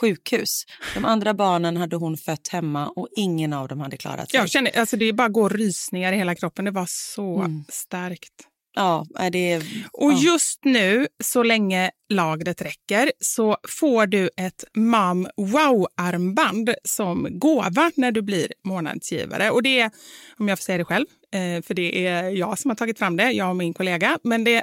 sjukhus. De andra barnen hade hon fött hemma och ingen av dem hade klarat sig. Jag känner, alltså det bara går rysningar i hela kroppen. Det var så Mm. starkt. Ja, det är... Och ja. just nu, så länge lagret räcker, så får du ett Mom Wow-armband som gåva när du blir månadsgivare. Och det är, om jag får säga det själv, eh, för det är jag som har tagit fram det, jag och min kollega, men det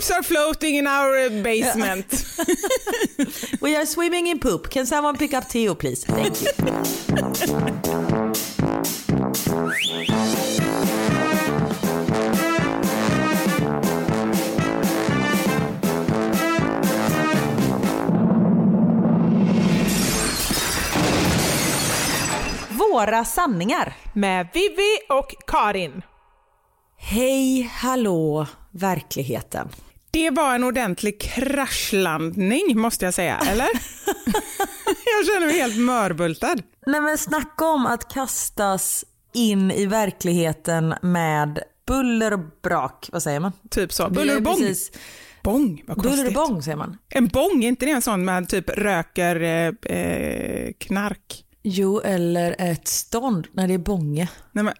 Poops are floating in our basement. We are swimming in poop. Can someone pick up Theo please? Thank you. Våra sanningar. Med Vivi och Karin. Hej, hallå, verkligheten. Det var en ordentlig kraschlandning måste jag säga, eller? jag känner mig helt mörbultad. Nej men snacka om att kastas in i verkligheten med buller och brak. Vad säger man? Typ så. Buller och bång. precis- Bång, vad konstigt. Buller och bång säger man. En bång, är inte det en sån man typ röker eh, eh, knark? Jo, eller ett stånd när det är bånge. Nej men,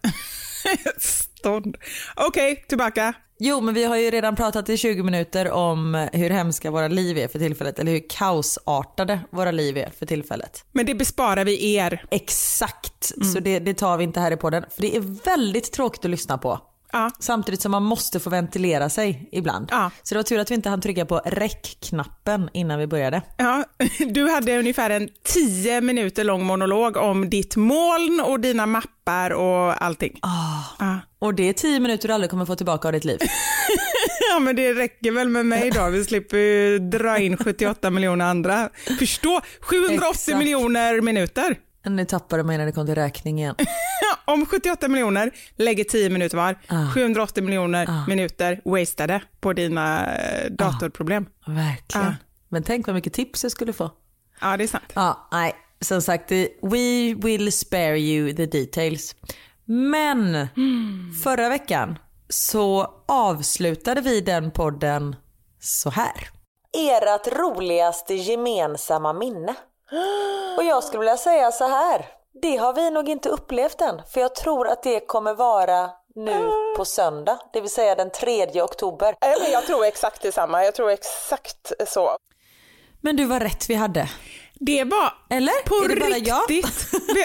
stånd. Okej, tillbaka. Jo, men vi har ju redan pratat i 20 minuter om hur hemska våra liv är för tillfället, eller hur kaosartade våra liv är för tillfället. Men det besparar vi er. Exakt, så det, det tar vi inte här i podden. För det är väldigt tråkigt att lyssna på. Ja. Samtidigt som man måste få ventilera sig ibland. Ja. Så det var tur att vi inte hann trycka på räckknappen innan vi började. Ja, du hade ungefär en 10 minuter lång monolog om ditt moln och dina mappar och allting. Ja. Och det är 10 minuter du aldrig kommer få tillbaka av ditt liv. Ja men det räcker väl med mig då, vi slipper ju dra in 78 miljoner andra. Förstå, 780 Exakt. miljoner minuter. Nu tappade mig när det kom till räkning igen. Om 78 miljoner lägger 10 minuter var, 780 miljoner minuter wastade på dina eh, datorproblem. Verkligen. Ja. Men tänk vad mycket tips jag skulle få. Ja det är sant. Ja, nej. Som sagt, we will spare you the details. Men förra veckan så avslutade vi den podden så här. Ert roligaste gemensamma minne. Och jag skulle vilja säga så här. Det har vi nog inte upplevt än. För jag tror att det kommer vara nu på söndag. Det vill säga den 3 oktober. Jag tror exakt detsamma. Jag tror exakt så. Men du var rätt vi hade. Det var Eller? på Är det bara jag? riktigt. Det,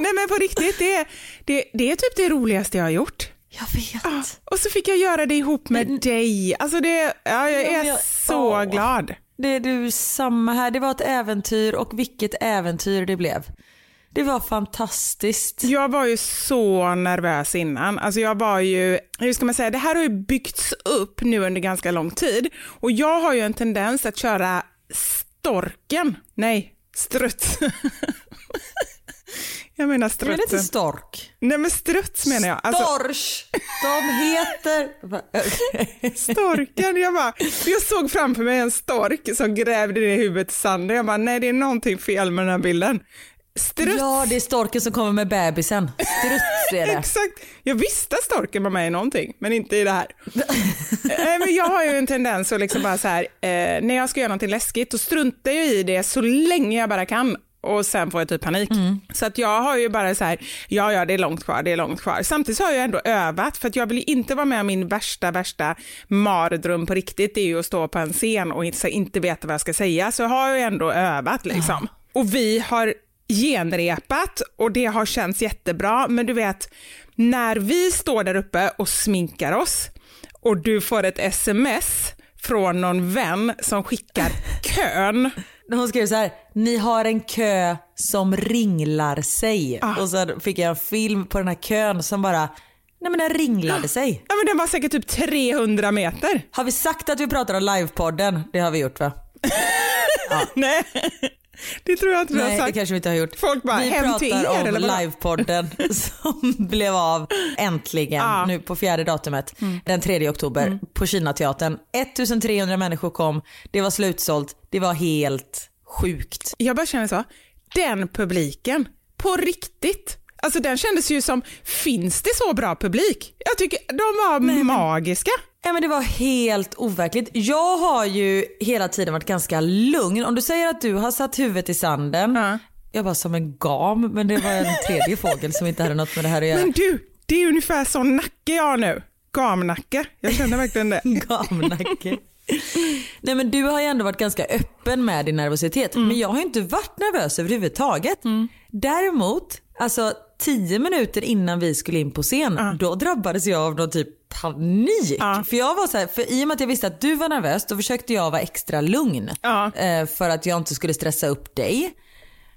nej men på riktigt, det är, det, det är typ det roligaste jag har gjort. Jag vet. Ah, Och så fick jag göra det ihop med dig. Alltså det, ja, jag Ja, är men jag- så åh. glad. Det är du samma här. Det var ett äventyr och vilket äventyr det blev. Det var fantastiskt. Jag var ju så nervös innan. Alltså jag var ju, hur ska man säga, det här har ju byggts upp nu under ganska lång tid. Och jag har ju en tendens att köra storken, nej, struts. jag menar Det är väl inte strutsen. stork? Nej men struts menar jag. Alltså, Storch! De heter... storken, jag bara, jag såg framför mig en stork som grävde ner huvudet i sanden. Jag bara, nej det är någonting fel med den här bilden. Struts. Ja, det är storken som kommer med bebisen. Struts är det. Exakt. Jag visste att storken var med i någonting, men inte i det här. Eh, men jag har ju en tendens att liksom bara så här, eh, när jag ska göra någonting läskigt, då struntar jag i det så länge jag bara kan och sen får jag typ panik. Så att jag har ju bara så här, ja ja det är långt kvar, det är långt kvar. Samtidigt har jag ändå övat för att jag vill inte vara med om min värsta, värsta mardröm på riktigt. Det är ju att stå på en scen och inte, inte veta vad jag ska säga. Så jag har ju ändå övat liksom. Och vi har genrepat och det har känts jättebra. Men du vet, när vi står där uppe och sminkar oss och du får ett sms från någon vän som skickar kön. Hon skrev så här, ni har en kö som ringlar sig. Och så fick jag en film på den här kön som bara, nej men den ringlade sig. Ja men den var säkert typ 300 meter. Har vi sagt att vi pratar om livepodden? Det har vi gjort va? Nej, det tror jag inte du har Nej, det sagt. kanske vi inte har gjort. Folk bara, vi hem till er, om eller vadå? livepodden som blev av äntligen. Mm. nu på fjärde datumet den 3 oktober på Kinateatern. 1300 människor kom, det var slutsålt, det var helt sjukt. Jag bara känner så, den publiken, på riktigt. Alltså den kändes ju som, finns det så bra publik? Jag tycker de var magiska. Ja, men det var helt overkligt. Jag har ju hela tiden varit ganska lugn. Om du säger att du har satt huvudet i sanden, Ja. jag var som en gam men det var en tredje fågel som inte hade något med det här att göra. Men du, det är ungefär sån nacke jag har nu. Gamnacke. Jag känner verkligen det. Gamnacke. Nej men du har ju ändå varit ganska öppen med din nervositet. Men jag har ju inte varit nervös överhuvudtaget. Däremot, alltså tio minuter innan vi skulle in på scen, då drabbades jag av någon typ panik. Ja. För jag var så här, för i och med att jag visste att du var nervös, då försökte jag vara extra lugn. Eh, för att jag inte skulle stressa upp dig.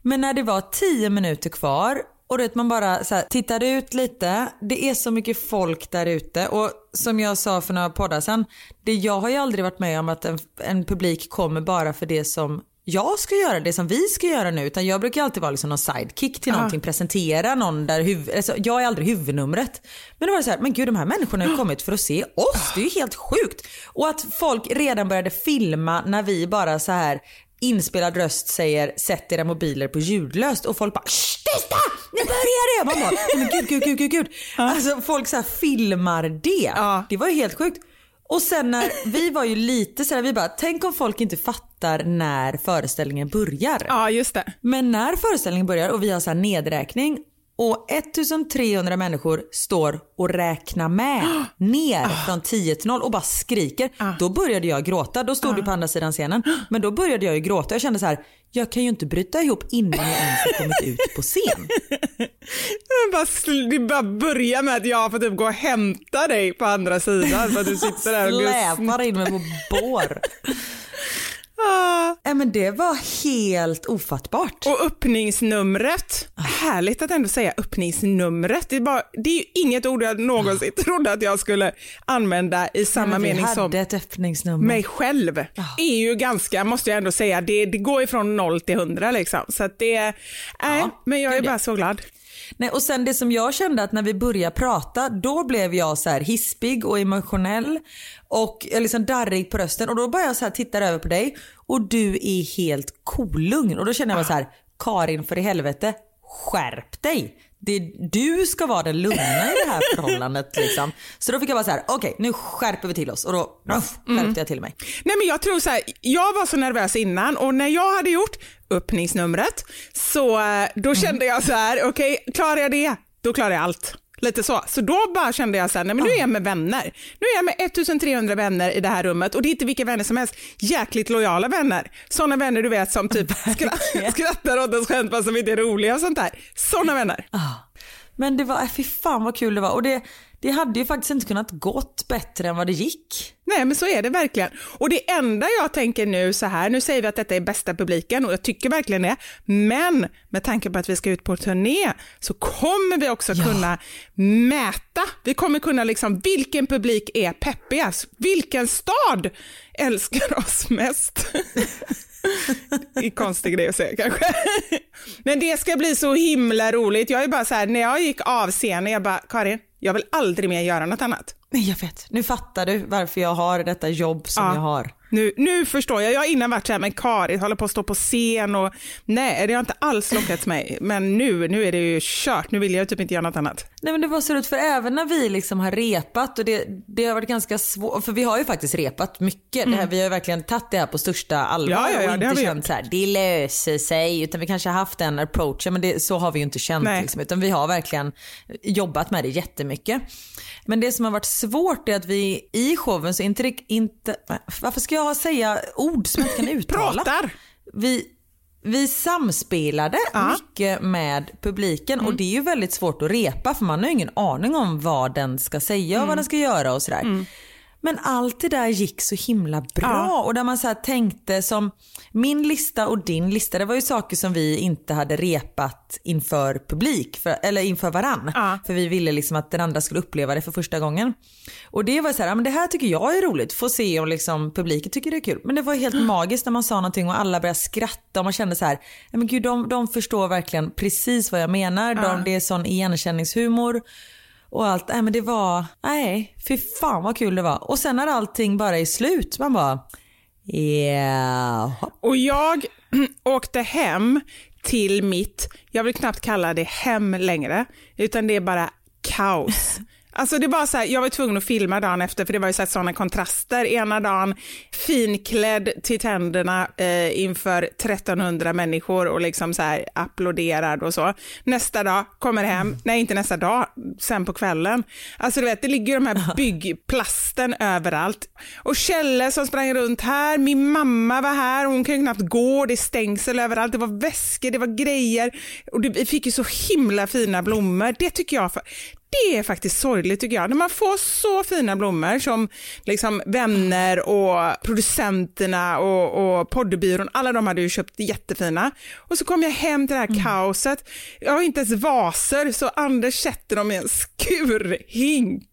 Men när det var tio minuter kvar och du vet, man bara så här, tittade ut lite. Det är så mycket folk där ute och som jag sa för några poddar sedan, det, jag har ju aldrig varit med om att en, en publik kommer bara för det som jag ska göra, det som vi ska göra nu. Utan jag brukar alltid vara liksom någon sidekick till någonting, presentera någon där huvud, alltså, jag är aldrig huvudnumret. Men då var det så här, men gud de här människorna har kommit för att se oss, det är ju helt sjukt. Och att folk redan började filma när vi bara så här inspelad röst säger sätt era mobiler på ljudlöst och folk bara "Shh, tysta! Nu börjar det! Man bara "Nej, men gud, gud, gud, gud, gud. Alltså folk så här filmar det. Ja. Det var ju helt sjukt. Och sen när vi var ju lite så här, vi bara tänk om folk inte fattar när föreställningen börjar. Ja, just det. Men när föreställningen börjar och vi har så här nedräkning och 1300 människor står och räknar med ner från 10 till 0 och bara skriker. Då började jag gråta. Då stod du på andra sidan scenen. Men då började jag ju gråta. Jag kände så här, jag kan ju inte bryta ihop innan jag ens har kommit ut på scen. Det bara, sl- det bara börjar med att jag får typ gå och hämta dig på andra sidan för att du sitter där och Släpar in mig på bår. Ah. Men det var helt ofattbart. Och öppningsnumret, härligt att ändå säga öppningsnumret. Det är, bara, det är ju inget ord jag någonsin trodde att jag skulle använda i samma vi mening som ett öppningsnummer. mig själv. är ju ganska, måste jag ändå säga, det, det går ifrån noll till hundra liksom. Så att det, nej, men jag är ja. bara så glad. Nej, och sen det som jag kände att när vi började prata, då blev jag så här hispig och emotionell och jag liksom darrig på rösten och då började jag så här titta över på dig och du är helt kolugn och då känner jag bara så här, Karin för i helvete, skärp dig. Det, du ska vara den lugna i det här förhållandet liksom. Så då fick jag bara så här, okej nu skärper vi till oss och då uff, skärpte jag till mig. Nej men jag tror så här, jag var så nervös innan och när jag hade gjort öppningsnumret så eh, då kände jag så här, okej klarar jag det, då klarar jag allt. Lite så. Så då bara kände jag så här, nej men nu är jag med vänner. Nu är jag med 1300 vänner i det här rummet och det är inte vilka vänner som helst. Jäkligt lojala vänner. Sådana vänner du vet som typ skratt, skrattar åt ens skämt fast som inte är roliga och sånt där. Sådana vänner. Men det var, äh, fy fan vad kul det var och det, det hade ju faktiskt inte kunnat gått bättre än vad det gick. Nej men så är det verkligen. Och det enda jag tänker nu så här, nu säger vi att detta är bästa publiken och jag tycker verkligen det, men med tanke på att vi ska ut på turné så kommer vi också kunna mäta, vi kommer kunna liksom, vilken publik är peppigast? Vilken stad älskar oss mest? Det är konstig grej att säga kanske. Men det ska bli så himla roligt. Jag är bara så här, när jag gick av scenen, jag bara, Karin, jag vill aldrig mer göra något annat. Nej jag vet, nu fattar du varför jag har detta jobb som Ja. jag har. Nu, nu förstår jag. Jag har innan varit så här, men Karin håller på att stå på scen och nej, det har inte alls lockats mig. Men nu, nu är det ju kört. Nu vill jag typ inte göra något annat. Nej men det var så roligt för även när vi liksom har repat och det, det har varit ganska svårt, för vi har ju faktiskt repat mycket. Det här, vi har ju verkligen tagit det här på största allvar Mm. Ja, ja, ja, och inte känt gjort. så här, det löser sig. Utan vi kanske har haft den approachen men det, så har vi ju inte känt. Nej. Liksom, utan vi har verkligen jobbat med det jättemycket. Men det som har varit svårt är att vi i showen så inte, inte varför ska jag säga ord som jag inte kan uttala? Pratar! vi, vi samspelade mycket med publiken och det är ju väldigt svårt att repa för man har ju ingen aning om vad den ska säga och vad den ska göra och sådär. Men allt det där gick så himla bra och där man så tänkte som min lista och din lista det var ju saker som vi inte hade repat inför publik för, eller inför varann. Ja. För vi ville liksom att den andra skulle uppleva det för första gången. Och det var så här, ja, men det här tycker jag är roligt, få se om liksom publiken tycker det är kul. Men det var helt magiskt när man sa någonting och alla började skratta och man kände så här, "Nej, men gud de, de förstår verkligen precis vad jag menar. De, det är sån igenkänningshumor och allt. Nej men det var, nej fy fan vad kul det var. Och sen när allting bara är slut, man bara, Yeah. Och jag åkte hem till mitt, jag vill knappt kalla det hem längre, utan det är bara kaos. Alltså det var så här, jag var tvungen att filma dagen efter för det var ju så sådana kontraster. Ena dagen finklädd till tänderna eh, inför 1300 människor och liksom så här applåderad och så. Nästa dag kommer hem, nej inte nästa dag, sen på kvällen. Alltså du vet, det ligger de här byggplasten överallt. Och Kjelle som sprang runt här, min mamma var här, hon kan ju knappt gå, det är stängsel överallt, det var väskor, det var grejer. Och det- vi fick ju så himla fina blommor. Det tycker jag, för, det är faktiskt sorgligt tycker jag. När man får så fina blommor som liksom vänner och producenterna och, och poddbyrån, alla de hade ju köpt jättefina. Och så kom jag hem till det här kaoset. Jag har inte ens vaser så Anders sätter dem i en skurhink.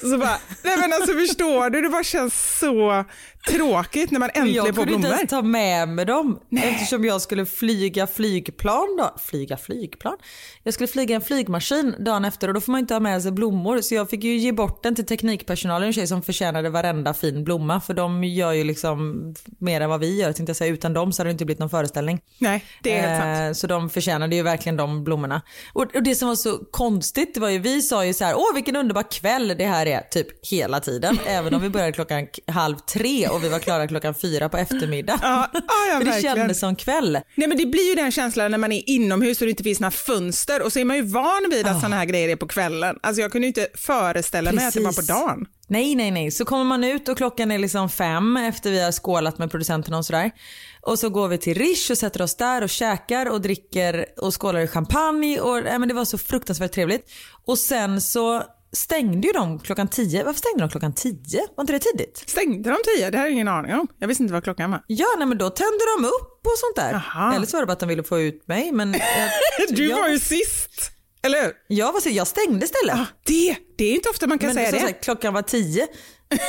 Så bara, nej men alltså förstår du, det bara känns så tråkigt när man äntligen jag får kunde inte blommor. ens ta med mig dem eftersom jag skulle flyga flygplan då. Flyga flygplan? Jag skulle flyga en flygmaskin dagen efter och då får man inte ha med sig blommor. Så jag fick ju ge bort den till teknikpersonalen, en tjej som förtjänade varenda fin blomma. För de gör ju liksom mer än vad vi gör tänkte jag säga. Utan dem så hade det inte blivit någon föreställning. Nej, det är helt sant. Eh, Så de förtjänade ju verkligen de blommorna. Och, och det som var så konstigt det var ju, vi sa ju så här, åh vilken underbar kväll det här är, typ hela tiden. Även om vi började klockan halv tre och vi var klara klockan fyra på eftermiddagen. Ja, ja, ja, För det verkligen. kändes som kväll. Nej men det blir ju den känslan när man är inomhus och det inte finns några fönster och så är man ju van vid att sådana här grejer är på kvällen. Alltså jag kunde ju inte föreställa mig att det var på Precis. dagen. Nej, nej, nej. Så kommer man ut och klockan är liksom fem efter vi har skålat med producenterna och sådär. Och så går vi till Rish och sätter oss där och käkar och dricker och skålar i champagne. Och, äh, men det var så fruktansvärt trevligt. Och sen så stängde ju de klockan tio. Varför stängde de klockan tio? Var inte det tidigt? Stängde de tio? Det här har jag ingen aning om. Jag visste inte vad klockan var. Ja, nej, men då tände de upp och sånt där. Jaha. Eller så var det bara att de ville få ut mig. Men jag, Du jag, var ju sist, eller hur? jag, var så, jag stängde istället. Ah, det, det är inte ofta man kan Men säga det. sagt, klockan var tio.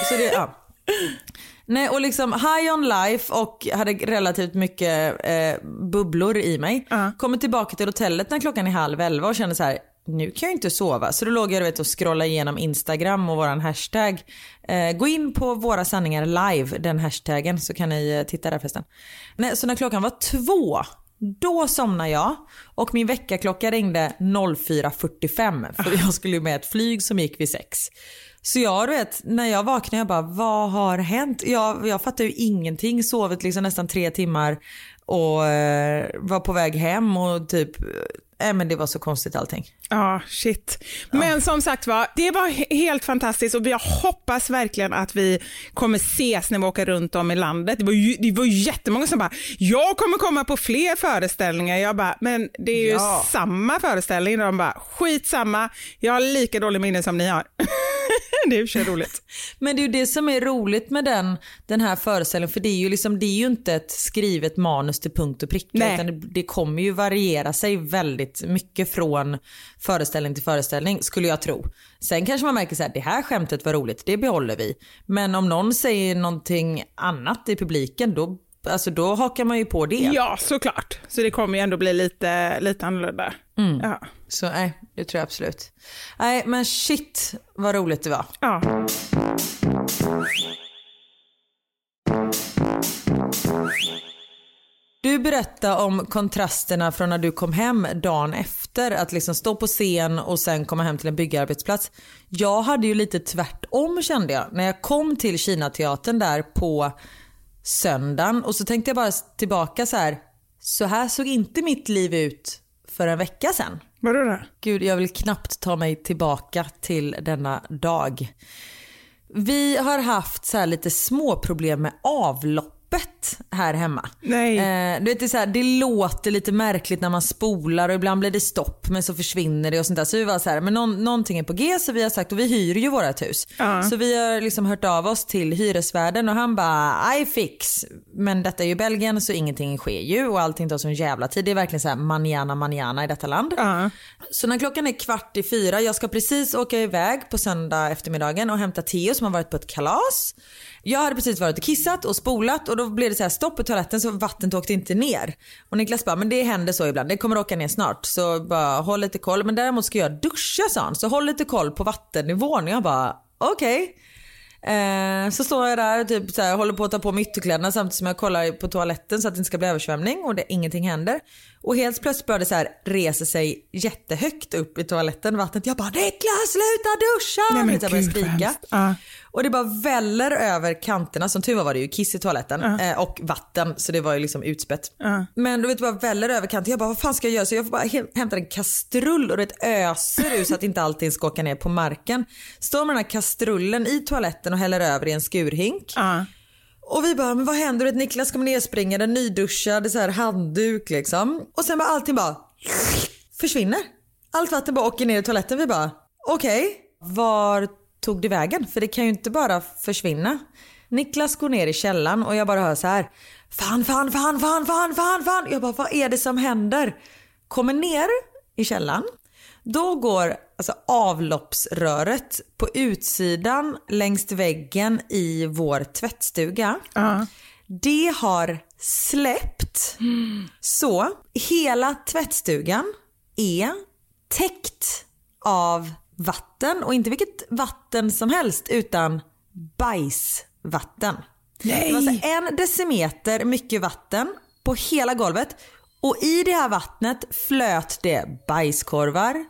Så det, ja. Nej, och liksom high on life och hade relativt mycket eh, bubblor i mig. Ja. Kommer tillbaka till hotellet när klockan är halv elva och känner så här, nu kan jag inte sova. Så då låg jag vet, och scrollade igenom Instagram och våran hashtag. Eh, gå in på våra sanningar live, den hashtaggen, så kan ni eh, titta där förresten. Nej, så när klockan var två, då somnade jag och min väckarklocka ringde 04.45 för jag skulle med ett flyg som gick vid sex. Så jag, du vet, när jag vaknade jag bara, vad har hänt? Jag, jag fattar ju ingenting, sovit liksom nästan tre timmar och eh, var på väg hem och typ, äh, men det var så konstigt allting. Ja, shit. Men som sagt var, det var he- helt fantastiskt och jag hoppas verkligen att vi kommer ses när vi åker runt om i landet. Det var ju, det var ju jättemånga som bara, jag kommer komma på fler föreställningar. Jag bara, men det är ju Ja. samma föreställning. De bara, skitsamma, jag har lika dålig minne som ni har. det är sig roligt. Men det är ju det som är roligt med den, den här föreställningen för det är ju liksom, det är ju inte ett skrivet manus till punkt och pricka Nej. utan det, det kommer ju variera sig väldigt mycket från föreställning till föreställning skulle jag tro. Sen kanske man märker så här, det här skämtet var roligt, det behåller vi. Men om någon säger någonting annat i publiken då, alltså då hakar man ju på det. Ja, såklart. Så det kommer ju ändå bli lite, lite annorlunda. Ja. Så nej, det tror jag absolut. Nej men shit vad roligt det var. Ja. Du berättade om kontrasterna från när du kom hem dagen efter. Att liksom stå på scen och sen komma hem till en byggarbetsplats. Jag hade ju lite tvärtom kände jag. När jag kom till Kinateatern där på söndagen och så tänkte jag bara tillbaka så här. Så här såg inte mitt liv ut för en vecka sedan. Vadå då? Gud, jag vill knappt ta mig tillbaka till denna dag. Vi har haft så här lite små problem med avloppet här hemma. Nej. Eh, du vet, det, här, det låter lite märkligt när man spolar och ibland blir det stopp men så försvinner det och sånt där. Så vi var så här, men någon, någonting är på G så vi har sagt och vi hyr ju vårat hus. Ja. Så vi har liksom hört av oss till hyresvärden och han bara I fix. Men detta är ju Belgien så ingenting sker ju och allting tar sån jävla tid. Det är verkligen så här manana manana i detta land. Ja. Så när klockan är kvart i fyra, jag ska precis åka iväg på söndag eftermiddagen och hämta Theo som har varit på ett kalas. Jag hade precis varit och kissat och spolat och då blev det så här stopp i toaletten så vattnet åkte inte ner. Och Niklas bara, men det händer så ibland, det kommer åka ner snart. Så bara håll lite koll. Men däremot ska jag duscha sa han, så håll lite koll på vattennivån. Och jag bara, okej. Eh, så står jag där och typ så här, håller på att ta på mig ytterkläderna samtidigt som jag kollar på toaletten så att det inte ska bli översvämning och det, ingenting händer. Och helt plötsligt börjar det så här resa sig jättehögt upp i toaletten vattnet. Jag bara Niklas sluta duscha! Nej, Vet jag vad skrika. Ja. Och det bara väller över kanterna. Som tur var var det ju kiss i toaletten eh, och vatten så det var ju liksom utspätt. Men du vet det bara väller över kanten. Jag bara vad fan ska jag göra? Så jag får bara he- hämta en kastrull och det öser ur så att inte allting ska åka ner på marken. Står med den här kastrullen i toaletten och häller över i en skurhink. Och vi bara, men vad händer? Du vet, Niklas kommer nerspringande, nyduschad, så här handduk liksom. Och sen bara allting bara försvinner. Allt vatten bara åker ner i toaletten. Vi bara, okej, var tog det vägen? För det kan ju inte bara försvinna. Niklas går ner i källaren och jag bara hör så här. Fan, fan, fan, fan, fan, fan, fan. Jag bara, vad är det som händer? Kommer ner i källaren. Då går alltså avloppsröret på utsidan längs väggen i vår tvättstuga. Det har släppt. Så hela tvättstugan är täckt av vatten och inte vilket vatten som helst utan bajsvatten. Det var så en decimeter mycket vatten på hela golvet och i det här vattnet flöt det bajskorvar,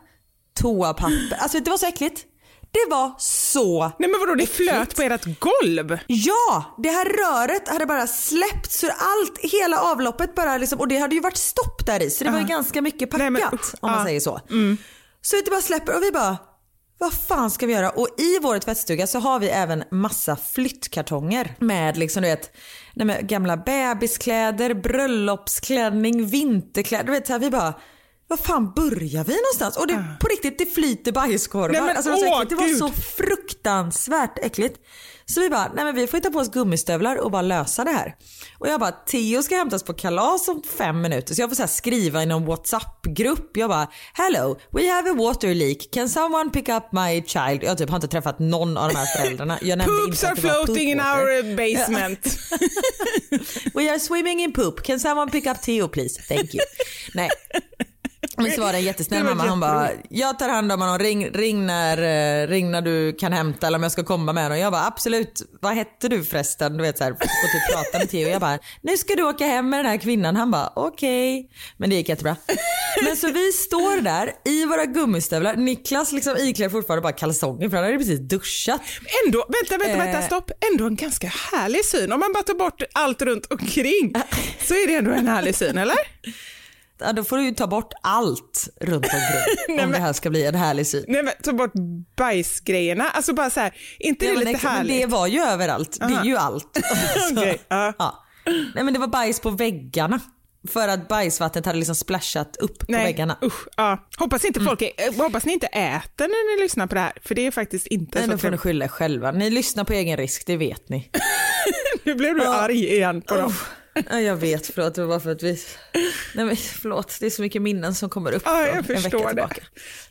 toapapper. Alltså det var så äckligt. Det var så Nej men vadå, det äckligt. flöt på ert golv? Ja, det här röret hade bara släppt så allt, hela avloppet bara liksom, och det hade ju varit stopp där i så det var ju ganska mycket packat Nej, men usch, om man ja. säger så. Så det bara släpper och vi bara, vad fan ska vi göra? Och i vår tvättstuga så har vi även massa flyttkartonger med liksom du vet, nej gamla bebiskläder, bröllopsklänning, vinterkläder. Du vet, så här, vi bara, vad fan börjar vi någonstans? Och det, på riktigt, det flyter bajskorvar. Nej, men, alltså, det, var så åh, det var Gud. så fruktansvärt äckligt. Så vi bara, nej men vi får hitta på oss gummistövlar och bara lösa det här. Och jag bara, Theo ska hämtas på kalas om fem minuter så jag får så skriva i någon WhatsApp-grupp. Jag bara, hello, we have a water leak, can someone pick up my child? Jag typ har inte träffat någon av de här föräldrarna. Jag nämnde Poops inte are att var floating in our basement. We are swimming in poop, can someone pick up Theo please? Thank you. Nej. Men så var det en jättesnäll Det mamma. Hon bara, jag tar hand om honom. Ring, ring, när, eh, ring när du kan hämta eller om jag ska komma med honom. Jag bara absolut. Vad hette du förresten? Du vet så här, får typ prata med Theo. Jag bara, nu ska du åka hem med den här kvinnan. Han bara, okej. Men det gick jättebra. Men så vi står där i våra gummistövlar. Niklas liksom iklär fortfarande bara kalsonger för han hade precis duschat. Ändå, vänta, vänta, vänta, Eh. stopp. Ändå en ganska härlig syn. Om man bara tar bort allt runt omkring så är det ändå en härlig syn, eller? Ja, då får du ju ta bort allt runt omkring om det här ska bli en härlig syn. Nej men ta bort bajsgrejerna, alltså bara så här, inte Ja, det men, lite ex- men härligt? det var ju överallt. Det är ju allt. Så, Okej, ja. ja. Nej men det var bajs på väggarna. För att bajsvattnet hade liksom splashat upp på Nej, väggarna. usch. Ja. Hoppas, inte folk är, eh, hoppas ni inte äter när ni lyssnar på det här, för det är faktiskt inte Nej, så då får ni skylla er själva. Ni lyssnar på egen risk, det vet ni. Nu blev du arg igen på dem. Ja, jag vet, förlåt. Det var bara för att vi... Nej men förlåt, det är så mycket minnen som kommer upp Ja, en vecka det. tillbaka.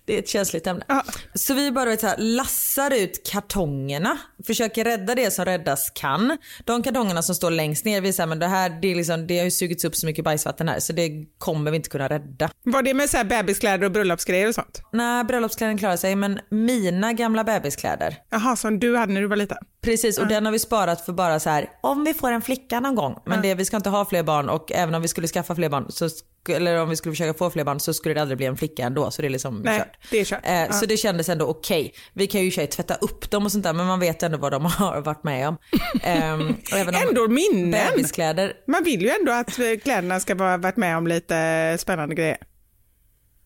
Det är ett känsligt ämne. Ja. Så vi bara vet, så här, lassar ut kartongerna, försöker rädda det som räddas kan. De kartongerna som står längst ner, vi säger men det här det, är liksom, det har ju sugits upp så mycket bajsvatten här så det kommer vi inte kunna rädda. Var det med så här bebiskläder och bröllopsgrejer och sånt? Nej, bröllopskläderna klarar sig men mina gamla bebiskläder Jaha, som du hade när du var liten? Precis och den har vi sparat för bara så här om vi får en flicka någon gång. Men det, vi ska inte ha fler barn och även om vi skulle skaffa fler barn så eller om vi skulle försöka få fler barn så skulle det aldrig bli en flicka ändå så det är liksom Nej, kört. det är kört. Eh, Ja. Så det kändes ändå okej. Vi kan ju i tvätta upp dem och sånt där men man vet ändå vad de har varit med om. Ehm, och även om Ändå minnen. Bebiskläder. Man vill ju ändå att eh, kläderna ska ha varit med om lite spännande grejer.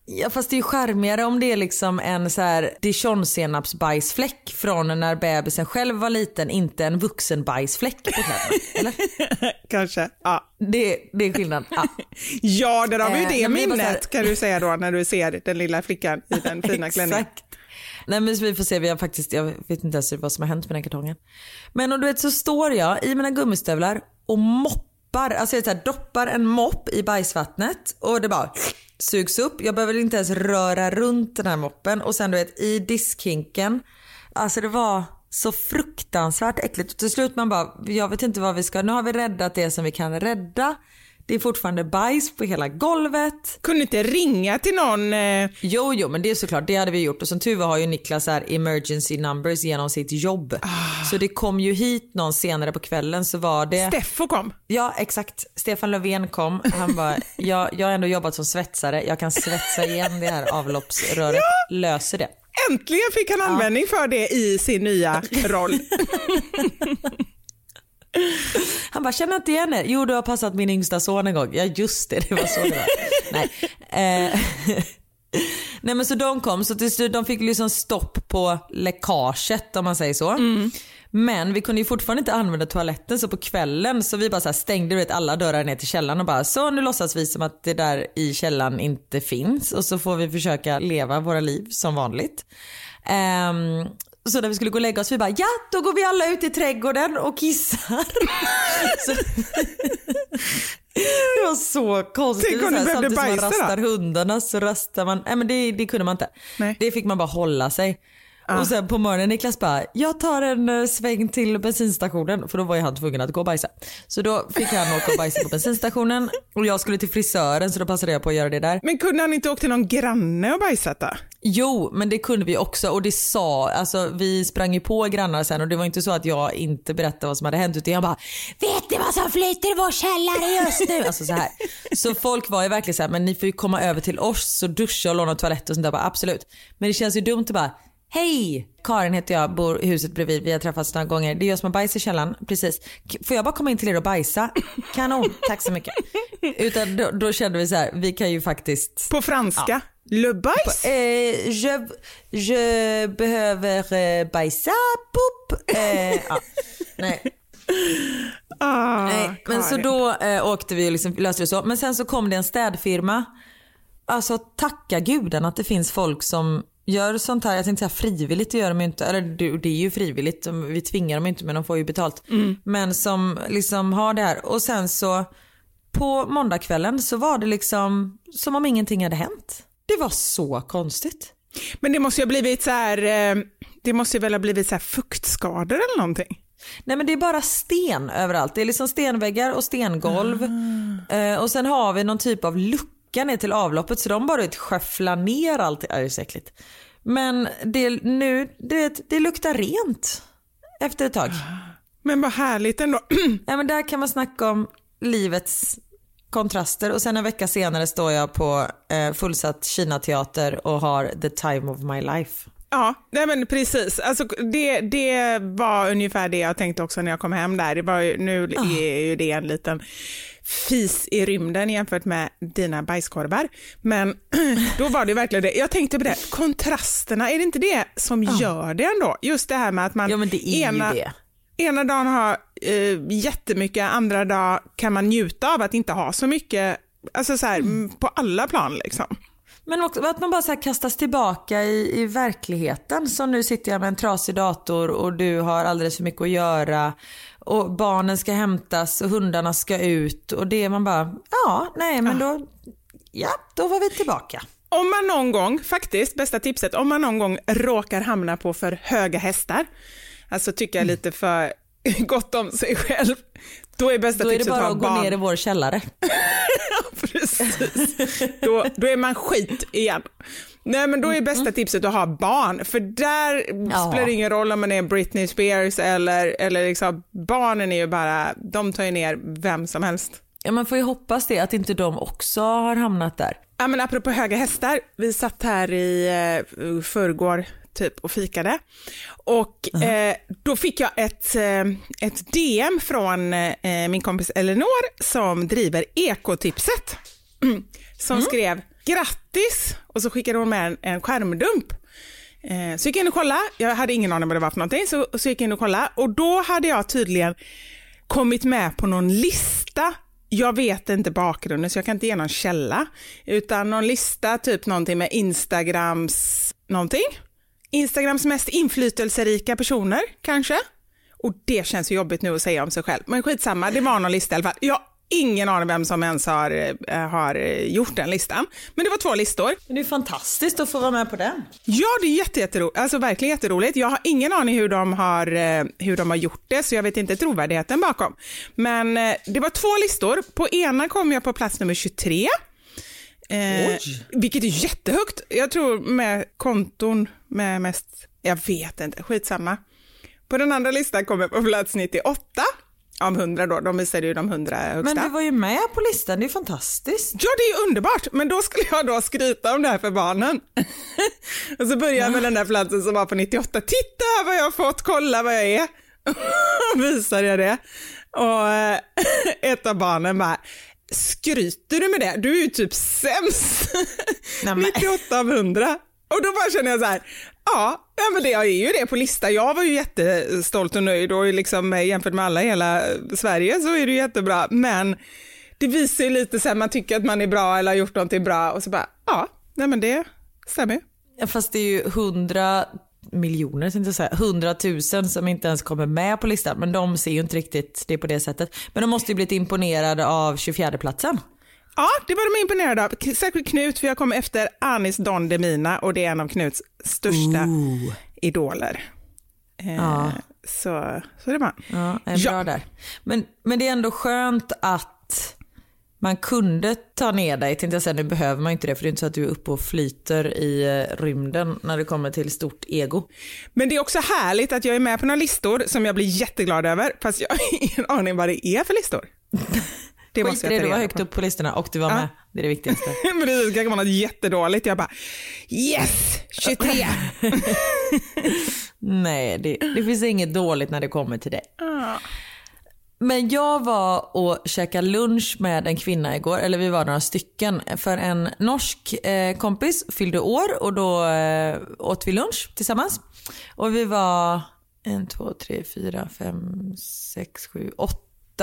Ja fast det är ju charmigare om det är liksom en så här dijonsenapsbajsfläck från när bebisen själv var liten, inte en vuxen bajsfläck på kläderna. Eller? Kanske. Ja, Det, det är skillnad. Ja. ja där har vi ju Eh, det bara minnet kan du säga då när du ser den lilla flickan i den fina klänningen. Nej men vi får se, vi har faktiskt, jag vet inte ens vad som har hänt med den kartongen. Men och du vet så står jag i mina gummistövlar och moppar, alltså jag så här, doppar en mopp i bajsvattnet och det bara sugs upp. Jag behöver inte ens röra runt den här moppen och sen du vet i diskhinken, alltså det var så fruktansvärt äckligt. Och till slut man bara, jag vet inte vad vi ska, nu har vi räddat det som vi kan rädda. Det är fortfarande bajs på hela golvet. Kunde inte ringa till någon, eh, Jo, jo, men det är såklart, det hade vi gjort. Och som tur var har ju Niklas här emergency numbers genom sitt jobb. Så det kom ju hit någon senare på kvällen så var det... Steffo kom. Ja, exakt. Stefan Löfven kom. Han bara, jag, jag har ändå jobbat som svetsare. Jag kan svetsa igen det här avloppsröret. Löser det. Äntligen fick han användning för det i sin nya roll. Han bara, känner inte igen er? Jo, du har passat min yngsta son en gång. Ja, just det, det var så det var. Nej. Eh, Nej men så de kom, så till slut de fick liksom stopp på läckaget om man säger så. Men vi kunde ju fortfarande inte använda toaletten så på kvällen så vi bara så stängde vet, alla dörrar ner till källaren och bara så nu låtsas vi som att det där i källaren inte finns och så får vi försöka leva våra liv som vanligt. Ehm, så när vi skulle gå och lägga oss vi bara ja då går vi alla ut i trädgården och kissar. så, Det var så konstigt. Tänk om Så du behövde Samtidigt som man bajsa rastar hundarna så rastar man, nej men det, det kunde man inte. Nej. Det fick man bara hålla sig. Och sen på morgonen Niklas bara, jag tar en eh, sväng till bensinstationen för då var ju han tvungen att gå och bajsa. Så då fick han åka och bajsa på bensinstationen och jag skulle till frisören så då passade jag på att göra det där. Men kunde han inte åkt till någon granne och bajsat då? Jo, men det kunde vi också och det sa, alltså vi sprang ju på grannar sen och det var inte så att jag inte berättade vad som hade hänt utan jag bara Vet ni vad som flyter i vår källare just nu? Alltså så här. Så folk var ju verkligen så här, men ni får ju komma över till oss och duscha och låna toalett och sånt där. Bara, absolut. Men det känns ju dumt att bara Hej! Karin heter jag, bor i huset bredvid. Vi har träffats några gånger. Det är jag som har bajs i källaren. Precis. Får jag bara komma in till er och bajsa? Kanon, tack så mycket. Utan då, då kände vi så här, vi kan ju faktiskt På franska? Le bajs? Eh, je, je behöver eh, bajsa, poop. Eh, ja. Nej, Ah, nej. Men så Karin. då eh, åkte vi och liksom löste det så. Men sen så kom det en städfirma. Alltså tacka gudarna att det finns folk som gör sånt här. Jag tänkte säga frivilligt, det gör de ju inte. Eller det, är ju frivilligt, vi tvingar dem inte men de får ju betalt. Men som liksom har det här. Och sen så på måndagskvällen så var det liksom som om ingenting hade hänt. Det var så konstigt. Men det måste ju ha blivit så här, eh, det måste ju väl ha blivit så här fuktskador eller någonting? Nej men det är bara sten överallt. Det är liksom stenväggar och stengolv. Eh, och sen har vi någon typ av lucka ner till avloppet så de bara vet, skäfflar ner allt. Ja, det är så äckligt. Men det, nu, det, det luktar rent efter ett tag. Men vad härligt ändå. Ja, men där kan man snacka om livets kontraster och sen en vecka senare står jag på eh, fullsatt Kina-teater och har the time of my life. Ja, nej men precis. Alltså, det, det var ungefär det jag tänkte också när jag kom hem där. Det var ju, nu är ju det en liten fis i rymden jämfört med dina bajskorvar. Men då var det verkligen det. Jag tänkte på det, kontrasterna, är det inte det som gör det ändå? Just det här med att man Ja ena, ena dagen har eh, jättemycket, andra dag kan man njuta av att inte ha så mycket, alltså så här, mm. på alla plan liksom. Men också att man bara så kastas tillbaka i, i verkligheten. Så nu sitter jag med en trasig dator och du har alldeles för mycket att göra. Och barnen ska hämtas och hundarna ska ut. Och det är man bara, ja, nej men då, ja, då var vi tillbaka. Om man någon gång, faktiskt, bästa tipset, om man någon gång råkar hamna på för höga hästar, alltså tycker Mm. jag lite för gott om sig själv, då är bästa Då är det tipset bara ha att gå barn. ner i vår källare. Precis. Då, då är man skit igen. Nej men då är bästa tipset att ha barn, för där Ja. spelar det ingen roll om man är Britney Spears eller, eller liksom, barnen är ju bara, de tar ju ner vem som helst. Ja, man får ju hoppas det, att inte de också har hamnat där. Ja, men apropå höga hästar, vi satt här i eh, förrgår typ och fikade och eh, då fick jag ett, eh, ett DM från eh, min kompis Elinor som driver Ekotipset som skrev grattis och så skickade hon med en, en skärmdump. Eh, så gick jag in och kollade, jag hade ingen aning vad det var för någonting, så, så gick jag in och kollade och då hade jag tydligen kommit med på någon lista. Jag vet inte bakgrunden så jag kan inte ge någon källa, utan någon lista, typ någonting med Instagrams någonting. Instagrams mest inflytelserika personer kanske. Och det känns ju jobbigt nu att säga om sig själv, men skitsamma, det var någon lista i alla fall. Jag ingen aning vem som ens har, eh, har gjort den listan, men det var två listor. Men det är fantastiskt att få vara med på den. Ja, det är jätte, jätteroligt. Alltså verkligen jätteroligt. Jag har ingen aning hur de har, eh, hur de har gjort det, så jag vet inte trovärdigheten bakom. Men eh, det var två listor. På ena kom jag på plats nummer 23. Eh, vilket är jättehögt. Jag tror med konton med mest, jag vet inte, skitsamma. På den andra listan kom jag på plats 98 av 100 då. De visade ju de 100 högsta. Men du var ju med på listan, det är fantastiskt. Ja, det är underbart, men då skulle jag då skryta om det här för barnen. och så börjar jag med den där platsen som var på 98. Titta här vad jag har fått, kolla vad jag är. Visar jag det. Och eh, ett av barnen bara, skryter du med det? Du är ju typ sämst. Nej, men- 98 av 100. Och då bara känner jag så här, ja, men det jag är ju det på lista. Jag var ju jättestolt och nöjd och liksom jämfört med alla i hela Sverige så är det jättebra. Men det visar ju lite så här, man tycker att man är bra eller har gjort någonting bra och så bara, ja, nej men det stämmer ju. Ja, Fast det är ju 100 miljoner, säga, hundratusen som inte ens kommer med på listan. Men de ser ju inte riktigt det på det sättet. Men de måste ju blivit imponerade av 24 platsen. Ja, det var de imponerade av. Särskilt Knut, för jag kom efter Anis Don Demina och det är en av Knuts största idoler. Eh, Ja. Så, så det var Ja, är Ja. bra där. Men, men det är ändå skönt att man kunde ta ner dig. Tänkte jag säga, nu behöver man inte det för det är inte så att du är uppe och flyter i eh, rymden när det kommer till stort ego. Men det är också härligt att jag är med på några listor som jag blir jätteglad över, fast jag har ingen aning vad det är för listor. Det Skit i det, du var högt upp på listorna och du var Ja. med. Det är det viktigaste. Det kanske var något jättedåligt. Jag bara yes, 23. Nej, det, det finns inget dåligt när det kommer till dig. Men jag var och käkade lunch med en kvinna igår, eller vi var några stycken, för en norsk eh, kompis fyllde år och då eh, åt vi lunch tillsammans. Och vi var en, två, tre, fyra, fem, sex, sju, åtta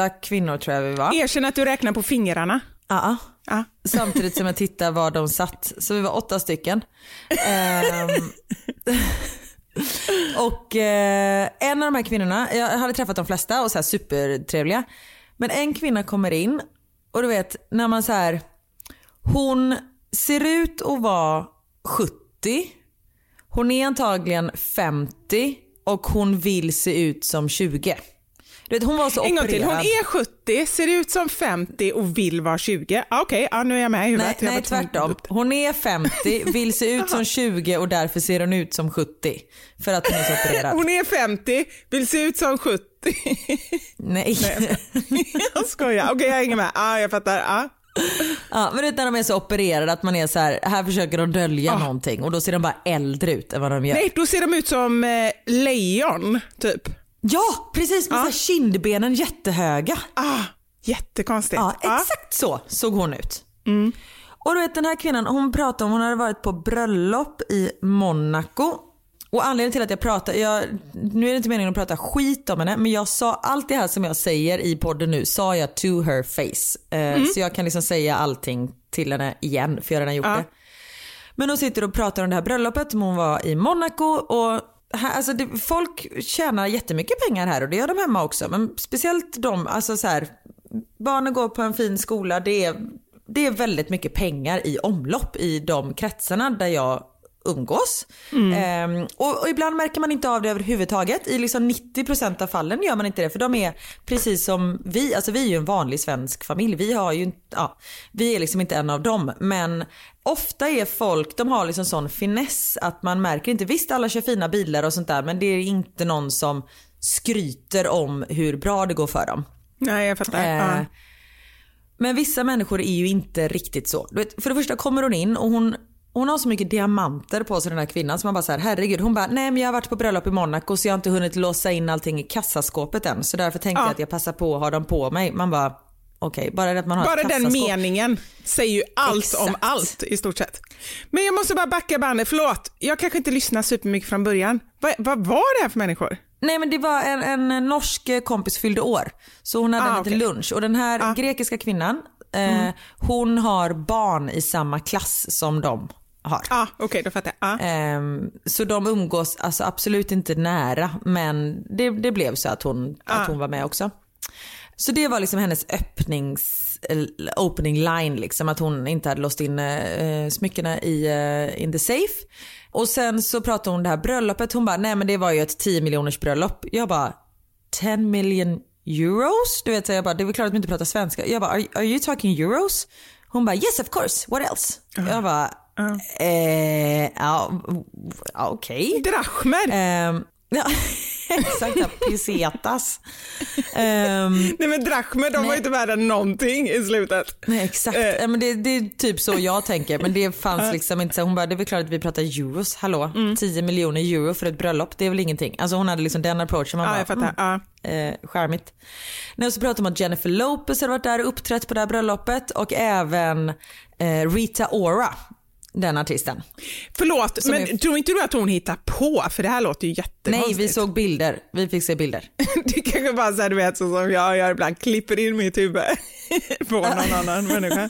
kvinnor tror jag vi var. Erkänn att du räknar på fingrarna. Ja. Ja. Samtidigt som jag tittar var de satt. Så vi var åtta stycken. Ehm, och eh, en av de här kvinnorna, jag hade träffat de flesta och så här supertrevliga. Men en kvinna kommer in och du vet när man så här, hon ser ut att vara 70. Hon är antagligen 50 och hon vill se ut som 20. Du vet, hon var så En gång till, hon opererad. är 70, ser ut som 50 och vill vara 20. Ah, Okej, ja, nu är jag med i huvudet. Nej, nej tvärtom. Hon är 50, vill se ut som 20 och därför ser hon ut som 70. För att hon är så opererad. Hon är 50, vill se ut som 70. Nej. jag skojar. Okej, jag hänger med. Ja, jag fattar. Ja. Ja, men när de är så opererade att man är så här, här försöker de dölja någonting och då ser de bara äldre ut än vad de gör. Nej, då ser de ut som eh, lejon, typ. Ja, precis med här kindbenen jättehöga. Ah, jättekonstigt. Ja, Ja. exakt så såg hon ut. Och du vet den här kvinnan, hon pratade om hon hade varit på bröllop i Monaco. Och anledningen till att jag pratar, jag, nu är det inte meningen att prata skit om henne, men jag sa allt det här som jag säger i podden nu, sa jag to her face. Eh, Så jag kan liksom säga allting till henne igen, för jag har redan gjort Ja. det. Men hon sitter och pratar om det här bröllopet hon var i Monaco och här, alltså det, folk tjänar jättemycket pengar här och det gör de hemma också. Men speciellt de, alltså så här, barnen går på en fin skola, det är, det är väldigt mycket pengar i omlopp i de kretsarna där jag umgås. Ehm, och, och ibland märker man inte av det överhuvudtaget. I liksom 90% av fallen gör man inte det för de är precis som vi, alltså vi är ju en vanlig svensk familj. Vi har ju ja, vi är liksom inte en av dem. Men ofta är folk, de har liksom sån finess att man märker inte, visst alla kör fina bilar och sånt där men det är inte någon som skryter om hur bra det går för dem. Nej, jag fattar. Eh, Ja. Men vissa människor är ju inte riktigt så. Vet, för det första kommer hon in och hon, hon har så mycket diamanter på sig den här kvinnan så man bara så här, herregud. Hon bara, nej men jag har varit på bröllop i Monaco så jag har inte hunnit låsa in allting i kassaskåpet än. Så därför tänkte Ja. jag att jag passar på att ha dem på mig. Man bara, okej, bara det att man har Bara ett den meningen säger ju allt om Exakt. allt i stort sett. Men jag måste bara backa bandet, förlåt. Jag kanske inte lyssnade supermycket från början. Vad, vad var det här för människor? Nej men det var en, en norsk kompis fyllde år. Så hon hade Ah, en liten okej. lunch och den här Ah. grekiska kvinnan, eh, hon har barn i samma klass som de har. Ja, ah, okej, då fattar jag. Ah. Ehm, så de umgås alltså absolut inte nära men det, det blev så att hon, att hon var med också. Så det var liksom hennes öppnings, opening line liksom att hon inte hade låst in eh, smyckena i eh, in the safe. Och sen så pratade hon om det här bröllopet. Hon bara nej men det var ju ett 10 miljoners bröllop. Jag bara 10 million euros? Du vet så jag bara det är väl klart att de inte pratar svenska. Jag bara are, are you talking euros? Hon bara yes of course what else? Jag bara eh, ja okej. Drachmer. Ehm, ja, exakt, pesetas. Ehm, Nej men drachmer, de var nej. ju inte värda någonting i slutet. nej exakt, Eh. Ja, men det, det är typ så jag tänker. Men det fanns liksom inte så. Hon bara, det är väl klart att vi pratar euros, hallå? Mm. 10 miljoner euro för ett bröllop, det är väl ingenting. Alltså hon hade liksom den approachen. Man Ja, bara, jag fattar. Mm, eh, charmigt. Nej, så pratade de om att Jennifer Lopez hade varit där och uppträtt på det här bröllopet och även eh, Rita Ora, den artisten. Förlåt, Som men är- tror inte du att hon hittar på? För det här låter ju Nej, jättekonstigt. vi såg bilder. Vi fick se bilder. Det kanske bara så här, du vet, så som jag gör ibland, klipper in mitt huvud på någon annan människa.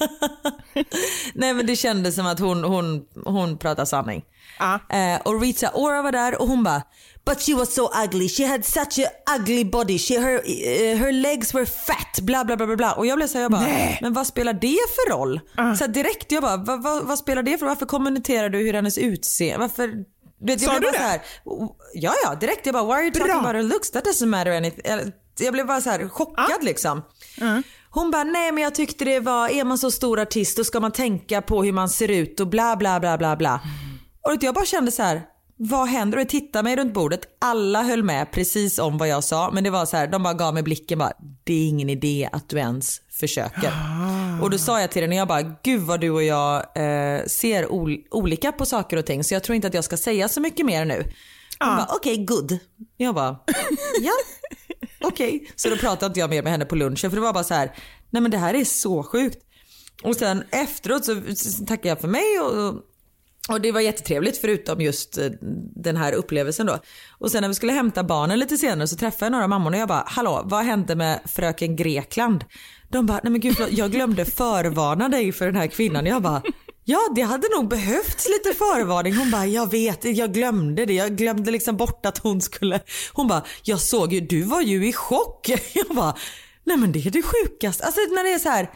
Nej men det kändes som att hon, hon, hon pratar sanning. Ja. Eh, och Rita Ora var där och hon bara But she was so ugly, she had such a ugly body, she, her, eh, her legs were fat, bla bla bla bla bla. Och jag blev såhär, jag bara, men vad spelar det för roll? Så här, direkt jag bara, vad, vad, vad spelar det för roll? Varför kommenterar du hur hennes utseende, varför? Du vet, jag Sa blev du bara det? så här, ja ja direkt jag bara why are you talking Bra. about her looks that doesn't matter anything. Jag- Jag blev bara så här chockad liksom. Hon bara nej men jag tyckte det var, är man så stor artist då ska man tänka på hur man ser ut och bla bla bla bla bla. Och jag bara kände så här. Vad händer? Och jag tittade mig runt bordet. Alla höll med precis om vad jag sa. Men det var så här, de bara gav mig blicken bara. Det är ingen idé att du ens försöker. Och då sa jag till henne, jag bara, gud vad du och jag eh, ser ol- olika på saker och ting. Så jag tror inte att jag ska säga så mycket mer nu. Hon bara, okej good. Jag bara, ja. Okej. Så då pratade inte jag mer med henne på lunchen för det var bara så här, nej men det här är så sjukt. Och sen efteråt så tackade jag för mig och, och det var jättetrevligt förutom just eh, den här upplevelsen då. Och sen när vi skulle hämta barnen lite senare så träffade jag några mammor och jag bara, hallå vad hände med fröken Grekland? De bara, nej men gud jag glömde förvarna dig för den här kvinnan. Jag bara, ja det hade nog behövts lite förvarning. Hon bara, jag vet, jag glömde det. Jag glömde liksom bort att hon skulle. Hon bara, jag såg ju, du var ju i chock. Jag bara, nej men det är det sjukaste. Alltså när det är så här,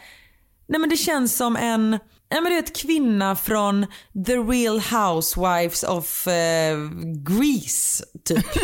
nej men det känns som en, nej men du vet kvinna från the real housewives of eh, Greece typ.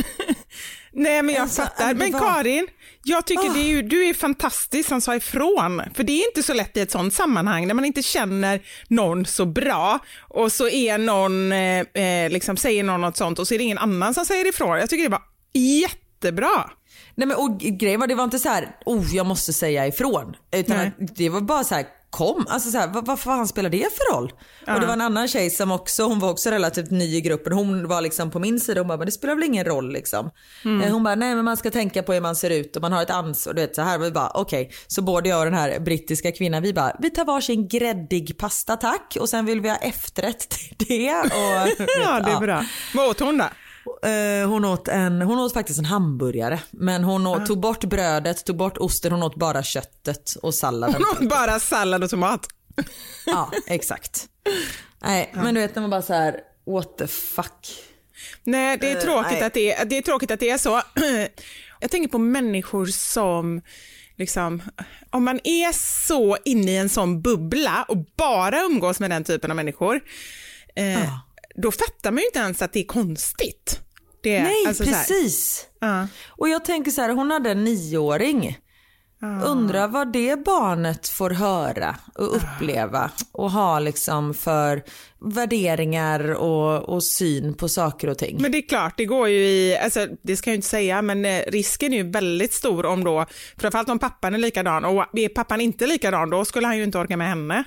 Nej men jag Alltså, fattar. det Men Karin, jag tycker Ah. det är ju, du är fantastisk som sa ifrån. För det är inte så lätt i ett sånt sammanhang när man inte känner någon så bra och så är någon, eh, eh, liksom säger någon något sånt och så är det ingen annan som säger ifrån. Jag tycker det var jättebra. Nej men och grejen var det var inte så här, oh jag måste säga ifrån. Utan det var bara så här, kom. Alltså så här, vad, vad fan spelar det för roll? Och det var en annan tjej som också, hon var också relativt ny i gruppen. Hon var liksom på min sida och hon bara, men det spelar väl ingen roll liksom. Eh, Hon bara, nej men man ska tänka på hur man ser ut och man har ett ansvar. Du vet så här. Vi bara, okej. Så både jag och den här brittiska kvinnan, vi bara, vi tar varsin gräddig pasta tack. Och sen vill vi ha efterrätt till det. Och, Ja, det är bra. Vad åt hon då? Eh, hon, åt en, hon åt faktiskt en hamburgare. Men hon åt, tog bort brödet, tog bort osten, hon åt bara köttet och salladen. Hon åt bara sallad och tomat. ja, exakt. Nej, men du vet när man bara så här, what the fuck. Nej, det är, Eh, tråkigt nej. att det, är- det är tråkigt att det är så. Jag tänker på människor som, liksom, om man är så inne i en sån bubbla och bara umgås med den typen av människor, eh, då fattar man ju inte ens att det är konstigt. Det, Nej, alltså precis. Ja. Och jag tänker så här, hon hade en nioåring. Undrar vad det barnet får höra och uppleva och ha liksom för värderingar och, och syn på saker och ting. Men det är klart, det går ju i, alltså, det ska jag inte säga, men eh, risken är ju väldigt stor om då, framförallt om pappan är likadan och är pappan inte likadan, då skulle han ju inte orka med henne.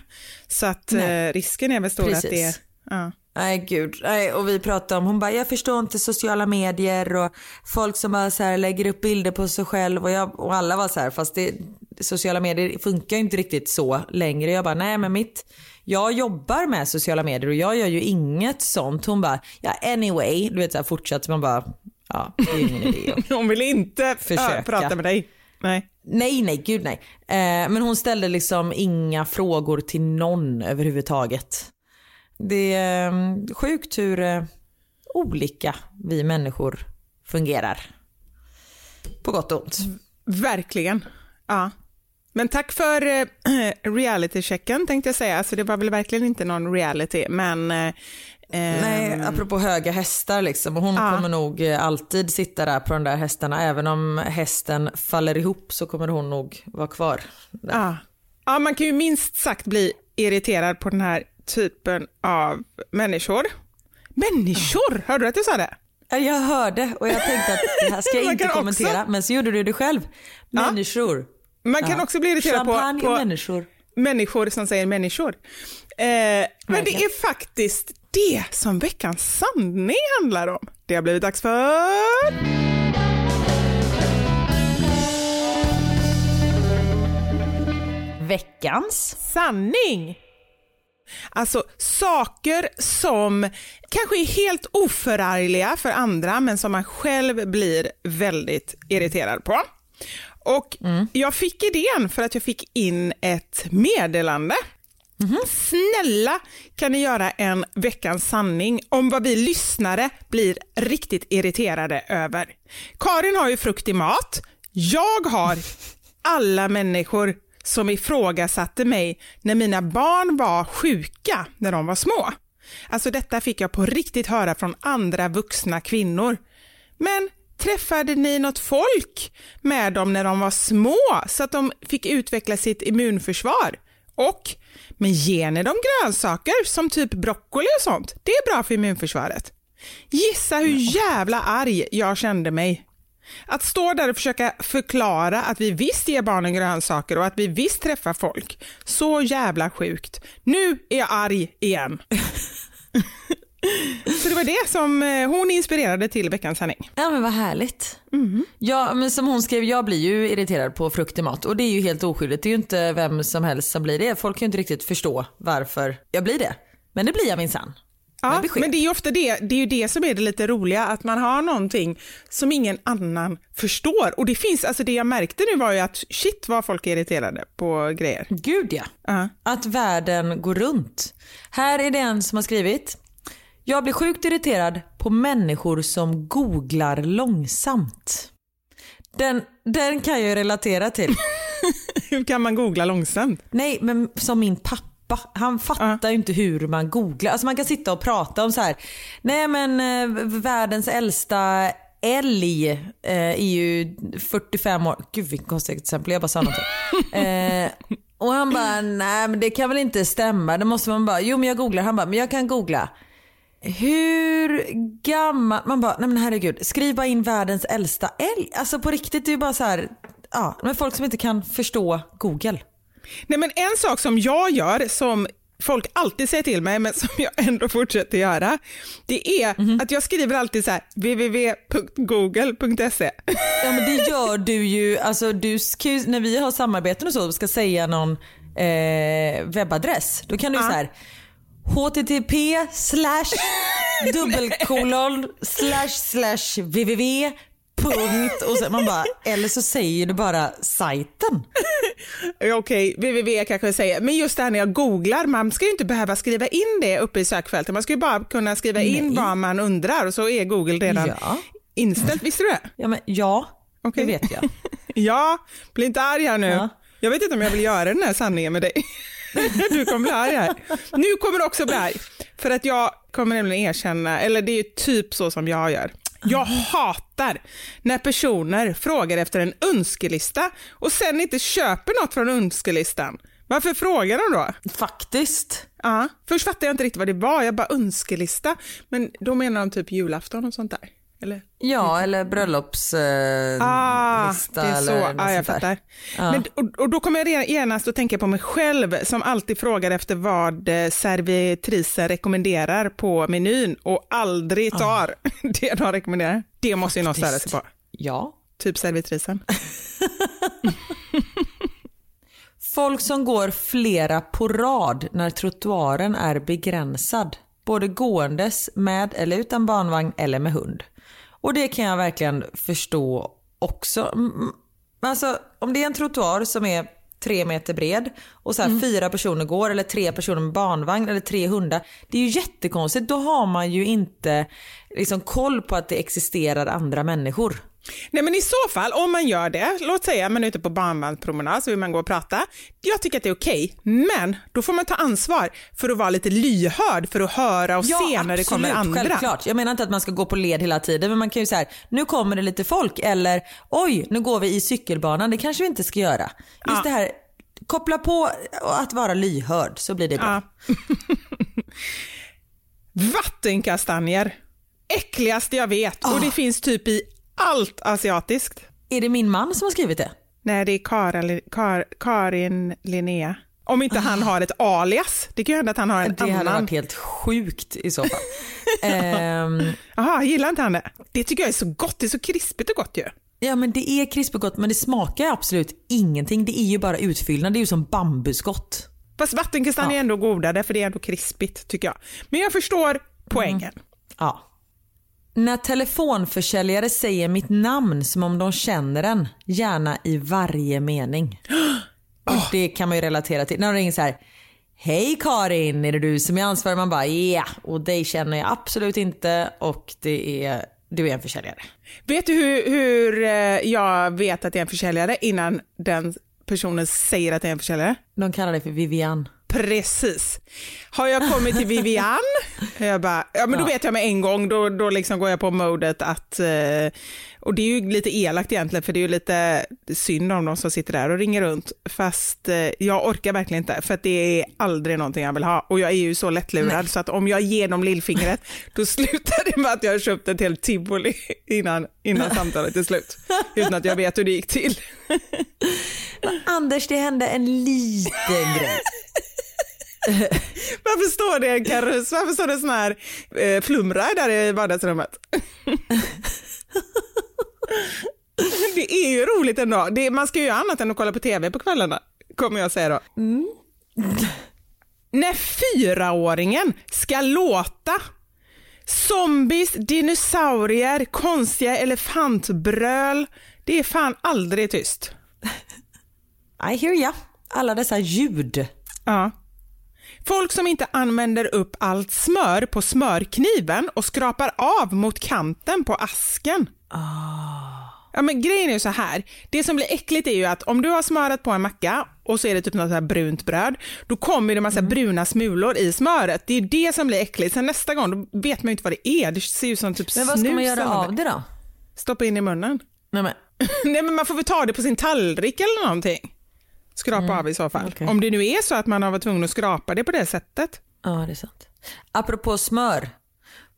Så att eh, risken är väl stor Precis. att det, ja. Nej gud, nej, och vi pratade om, hon bara jag förstår inte sociala medier och folk som bara så här lägger upp bilder på sig själv och, jag, och alla var så här fast det, sociala medier funkar ju inte riktigt så längre. Jag bara nej men mitt, jag jobbar med sociala medier och jag gör ju inget sånt. Hon bara ja anyway, du vet så här fortsatt man bara ja det är ju ingen idé. Hon vill inte Försöka. äh, prata med dig. Nej. nej nej gud nej. Eh, men hon ställde liksom inga frågor till någon överhuvudtaget. Det är eh, sjukt hur eh, olika vi människor fungerar. På gott och ont. Verkligen. Ja. Men tack för eh, reality-checken tänkte jag säga. Alltså, det var väl verkligen inte någon reality, men... Eh, Nej, apropå höga hästar liksom. Och hon Ja. kommer nog eh, alltid sitta där på de där hästarna. Även om hästen faller ihop så kommer hon nog vara kvar. Där. Ja. ja, man kan ju minst sagt bli irriterad på den här typen av människor. Människor, hörde du att jag sa det? Ja, Jag hörde och jag tänkte att det här ska jag inte kommentera. också- Men så gjorde du det själv. Människor. Man kan Ja. också bli irriterad på, Champagne på människor. människor som säger människor. Eh, men det är faktiskt det som veckans sanning handlar om. Det har blivit dags för... Veckans. sanning. Alltså saker som kanske är helt oförargliga för andra men som man själv blir väldigt irriterad på. Och Jag fick idén för att jag fick in ett meddelande Snälla kan ni göra en veckans sanning om vad vi lyssnare blir riktigt irriterade över. Karin har ju frukt i mat. Jag har alla människor som ifrågasatte mig när mina barn var sjuka när de var små. Alltså detta fick jag på riktigt höra från andra vuxna kvinnor. Men träffade ni något folk med dem när de var små så att de fick utveckla sitt immunförsvar? Och, men ger ni dem grönsaker som typ broccoli och sånt? Det är bra för immunförsvaret. Gissa hur jävla arg jag kände mig. Att stå där och försöka förklara att vi visst ger barnen grönsaker och att vi visst träffar folk. Så jävla sjukt. Nu är jag arg igen. Så det var det som eh, hon inspirerade till veckans sanning. Ja men vad härligt. Ja men som hon skrev, jag blir ju irriterad på frukt i mat och det är ju helt oskyldigt. Det är ju inte vem som helst som blir det. Folk kan ju inte riktigt förstå varför jag blir det. Men det blir jag minsann. Ja, besked. men det är ju ofta det, det är ju det som är det lite roliga, att man har någonting som ingen annan förstår. Och det finns, alltså det jag märkte nu var ju att shit vad folk är irriterade på grejer. Gud ja. Ja. Att världen går runt. Här är det en som har skrivit. Jag blir sjukt irriterad på människor som googlar långsamt. Den, den kan jag ju relatera till. Hur kan man googla långsamt? Nej, men som min pappa. Han fattar ju inte hur man googlar. Alltså man kan sitta och prata om så här. Nej men eh, världens äldsta älg eh, är ju 45 år. Gud vilket konstigt exempel. Jag bara sa någonting. Eh, och han bara, nej men det kan väl inte stämma. Det måste man bara, jo men jag googlar. Han bara, men jag kan googla. Hur gammal, man bara, nej men herregud, skriv bara in världens äldsta älg. Alltså på riktigt, det är ju bara så här, ja, men folk som inte kan förstå google. Nej men en sak som jag gör som folk alltid säger till mig men som jag ändå fortsätter göra, det är att jag skriver alltid så här www.google.se. Ja men det gör du ju, alltså du ju, när vi har samarbeten och så och ska säga någon eh, webbadress, då kan du Ja. så här http slash dubbelkolon slash slash www punkt och så man bara, eller så säger du bara sajten. Okej, www kanske jag säger, men just det här när jag googlar, man ska ju inte behöva skriva in det uppe i sökfältet, man ska ju bara kunna skriva in Nej. vad man undrar och så är Google redan Ja. inställt, visste du det? Ja men ja, Okej. det vet jag. Ja, bli inte arg här nu. Ja. Jag vet inte om jag vill göra den här sanningen med dig. Du kommer bli arg här. Nu kommer du också bli arg. För att jag kommer nämligen erkänna, eller det är ju typ så som jag gör. Jag hatar när personer frågar efter en önskelista och sen inte köper något från önskelistan. Varför frågar de då? Faktiskt. Ja, först fattade jag inte riktigt vad det var, jag bara önskelista. Men då menar de typ julafton och sånt där. Eller? Ja eller bröllopslista eh, Ah, det är så. eller Ah, jag fattar. Men, och, och då kommer jag genast att tänka på mig själv som alltid frågar efter vad eh, servitrisen rekommenderar på menyn och aldrig tar det de rekommenderar. Det måste ju någon störa sig på. Ja. Typ servitrisen. Folk som går flera på rad när trottoaren är begränsad. Både gåendes, med eller utan barnvagn eller med hund. Och det kan jag verkligen förstå också. Mm, Alltså om det är en trottoar som är tre meter bred och så här fyra personer går eller tre personer med barnvagn eller tre hundar. Det är ju jättekonstigt. Då har man ju inte liksom koll på att det existerar andra människor. Nej men i så fall, om man gör det, låt säga man är ute på barnvagnspromenad så vill man gå och prata. Jag tycker att det är okej, men då får man ta ansvar för att vara lite lyhörd för att höra och se när det kommer andra. Självklart. Jag menar inte att man ska gå på led hela tiden men man kan ju säga nu kommer det lite folk eller oj nu går vi i cykelbanan, det kanske vi inte ska göra. Just Ja. det här, koppla på att vara lyhörd så blir det bra. Ja. Vattenkastanjer. Äckligaste jag vet och det finns typ i allt asiatiskt. Är det min man som har skrivit det? Nej, det är Karin, Kar, Karin Linnea. Om inte han har ett alias. Det kan ju hända att han har en Det hade annan. varit helt sjukt i så fall. Ehm, Jaha, gillar inte han det? Det tycker jag är så gott. Det är så krispigt och gott ju. ja men det är krispigt gott men det smakar absolut ingenting. Det är ju bara utfyllnad, det är ju som bambuskott. Fast vattenkastanjer är ändå godare för det är ändå krispigt tycker jag. Men jag förstår poängen. Ja. När telefonförsäljare säger mitt namn som om de känner en, gärna i varje mening. Och det kan man ju relatera till. När de ringer så här. Hej Karin, är det du som är ansvarig? Man bara ja, yeah. och dig känner jag absolut inte och det är, du är en försäljare. Vet du hur, hur eh, jag vet att det är en försäljare innan den personen säger att det är en försäljare? De kallar dig för Vivian. Precis. Har jag kommit till Vivian, jag bara, ja men då vet jag med en gång, då, då liksom går jag på modet att, eh, och det är ju lite elakt egentligen för det är ju lite synd om de som sitter där och ringer runt, fast eh, jag orkar verkligen inte för det är aldrig någonting jag vill ha och jag är ju så lättlurad Nej. så att om jag ger dem lillfingret då slutar det med att jag har köpt ett helt tivoli innan, innan samtalet är slut, utan att jag vet hur det gick till. Anders, det hände en liten grej. Varför står det en karuss? Varför står det sån här eh, flumride där i vardagsrummet? det är ju roligt ändå. Det, man ska ju göra annat än att kolla på tv på kvällarna, kommer jag säga då. Mm. När fyraåringen ska låta zombies, dinosaurier, konstiga elefantbröl, det är fan aldrig tyst. I hear ya. Alla dessa ljud. Ja. Folk som inte använder upp allt smör på smörkniven och skrapar av mot kanten på asken. Oh. Ja, men grejen är ju så här, det som blir äckligt är ju att om du har smörat på en macka och så är det typ något här brunt bröd, då kommer det massa mm. bruna smulor i smöret. Det är det som blir äckligt. Sen nästa gång då vet man ju inte vad det är. Det ser ut som typ snus. Men vad ska man göra av det då? Stoppa in i munnen. Nej men. Nej men man får väl ta det på sin tallrik eller någonting. Skrapa mm. av i så fall. Okay. Om det nu är så att man har varit tvungen att skrapa det på det sättet. Ja, det är sant. Apropå smör.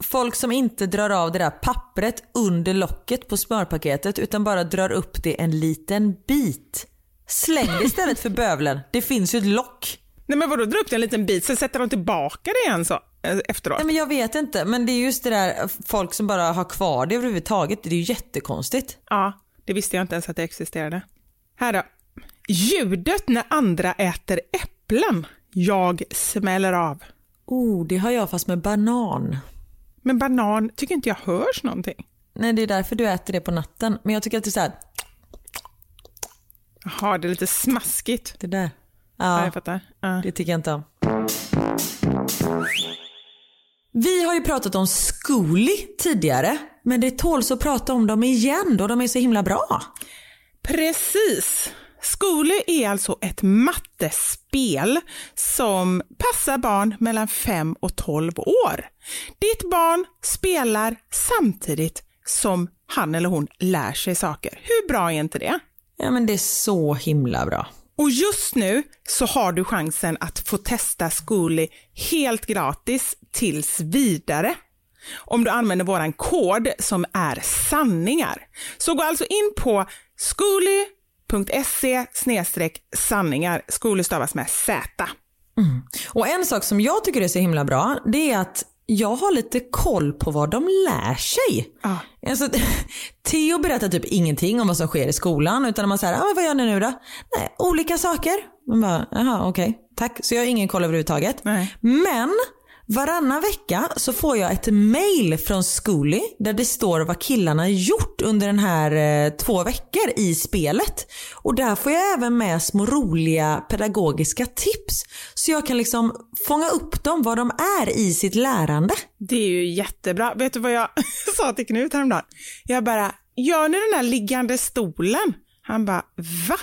Folk som inte drar av det där pappret under locket på smörpaketet utan bara drar upp det en liten bit. Släng det istället för bövlen. Det finns ju ett lock. Nej men vadå, dra upp det en liten bit, sen sätter de tillbaka det igen så, eh, efteråt? Nej men jag vet inte, men det är just det där folk som bara har kvar det överhuvudtaget. Det är ju jättekonstigt. Ja, det visste jag inte ens att det existerade. Här då. Ljudet när andra äter äpplen. Jag smäller av. Oh, det har jag fast med banan. Men banan tycker inte jag hörs någonting. Nej, det är därför du äter det på natten. Men jag tycker att det är så här... Jaha, det är lite smaskigt. Det där. Ja, ja jag fattar. Ja. Det tycker jag inte om. Vi har ju pratat om Zcooly tidigare, men det tåls att prata om dem igen då de är så himla bra. Precis. Skole är alltså ett mattespel som passar barn mellan 5 och 12 år. Ditt barn spelar samtidigt som han eller hon lär sig saker. Hur bra är inte det? Ja men det är så himla bra. Och just nu så har du chansen att få testa Skooly helt gratis tills vidare om du använder våran kod som är sanningar. Så gå alltså in på Skooly .se sanningar. Skole stavas med Z. Mm. Och en sak som jag tycker är så himla bra, det är att jag har lite koll på vad de lär sig. Ah. Alltså, Theo berättar typ ingenting om vad som sker i skolan utan man säger, ah, vad gör ni nu då? Nej, olika saker. Man bara, jaha okej, okay, tack. Så jag har ingen koll överhuvudtaget. Nej. Men Varannan vecka så får jag ett mail från Schooly där det står vad killarna gjort under den här eh, två veckor i spelet. Och där får jag även med små roliga pedagogiska tips. Så jag kan liksom fånga upp dem vad de är i sitt lärande. Det är ju jättebra. Vet du vad jag sa till Knut häromdagen? Jag bara, gör ni den här liggande stolen? Han bara, va?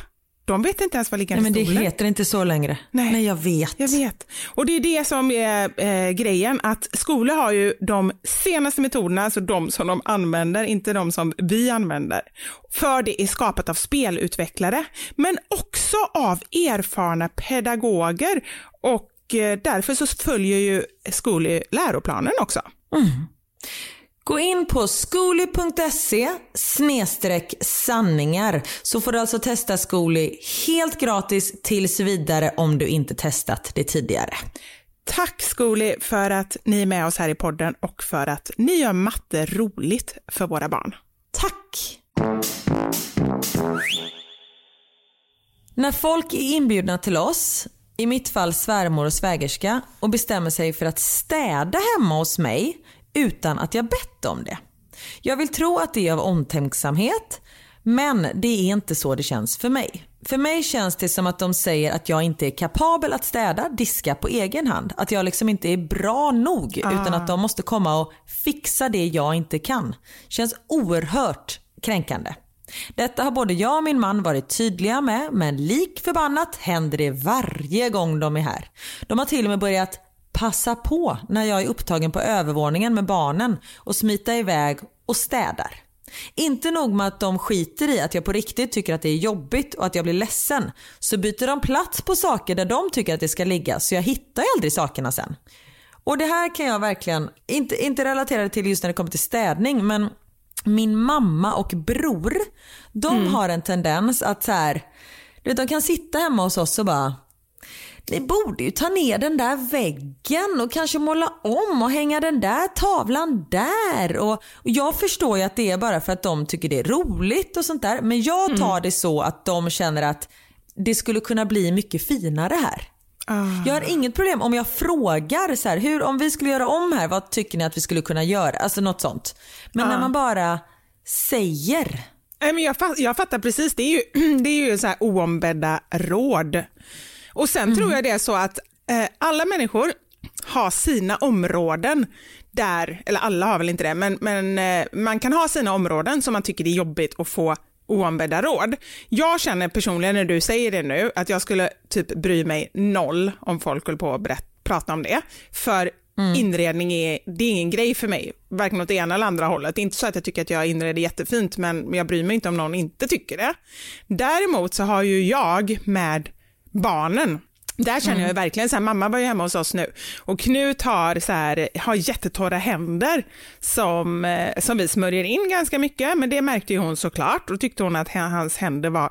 De vet inte ens vad liggande Nej, men Det heter inte så längre. Nej. Nej, jag vet. Jag vet. Och det är det som är eh, grejen, att skolor har ju de senaste metoderna, alltså de som de använder, inte de som vi använder. För det är skapat av spelutvecklare, men också av erfarna pedagoger och eh, därför så följer ju skolor läroplanen också. Mm. Gå in på skoli.se sanningar så får du alltså testa Skoli helt gratis tills vidare om du inte testat det tidigare. Tack Skoli för att ni är med oss här i podden och för att ni gör matte roligt för våra barn. Tack! När folk är inbjudna till oss, i mitt fall svärmor och svägerska, och bestämmer sig för att städa hemma hos mig utan att jag bett om det. Jag vill tro att det är av omtänksamhet men det är inte så det känns för mig. För mig känns det som att de säger att jag inte är kapabel att städa, diska på egen hand. Att jag liksom inte är bra nog utan att de måste komma och fixa det jag inte kan. Känns oerhört kränkande. Detta har både jag och min man varit tydliga med men lik förbannat händer det varje gång de är här. De har till och med börjat passa på när jag är upptagen på övervåningen med barnen och smita iväg och städar. Inte nog med att de skiter i att jag på riktigt tycker att det är jobbigt och att jag blir ledsen så byter de plats på saker där de tycker att det ska ligga så jag hittar aldrig sakerna sen. Och det här kan jag verkligen, inte, inte relatera till just när det kommer till städning men min mamma och bror de har en tendens att så här, du vet, de kan sitta hemma hos oss och bara ni borde ju ta ner den där väggen och kanske måla om och hänga den där tavlan där. Och, och jag förstår ju att det är bara för att de tycker det är roligt och sånt där. Men jag tar det så att de känner att det skulle kunna bli mycket finare här. Jag har inget problem om jag frågar så här, hur, om vi skulle göra om här, vad tycker ni att vi skulle kunna göra? Alltså något sånt. Men när man bara säger. Nej, men jag, jag fattar precis, det är ju, det är ju så här oombedda råd. Och sen tror jag det är så att eh, alla människor har sina områden där, eller alla har väl inte det, men, men eh, man kan ha sina områden som man tycker det är jobbigt att få oombedda råd. Jag känner personligen när du säger det nu att jag skulle typ bry mig noll om folk höll på att berätta, prata om det. För inredning är, det är ingen grej för mig, varken åt det ena eller andra hållet. Det är inte så att jag tycker att jag inreder jättefint, men jag bryr mig inte om någon inte tycker det. Däremot så har ju jag med barnen. Där känner jag verkligen så här, mamma var ju hemma hos oss nu. Och Knut har, så här, har jättetorra händer som, eh, som vi smörjer in ganska mycket, men det märkte ju hon såklart. Då tyckte hon att hans händer var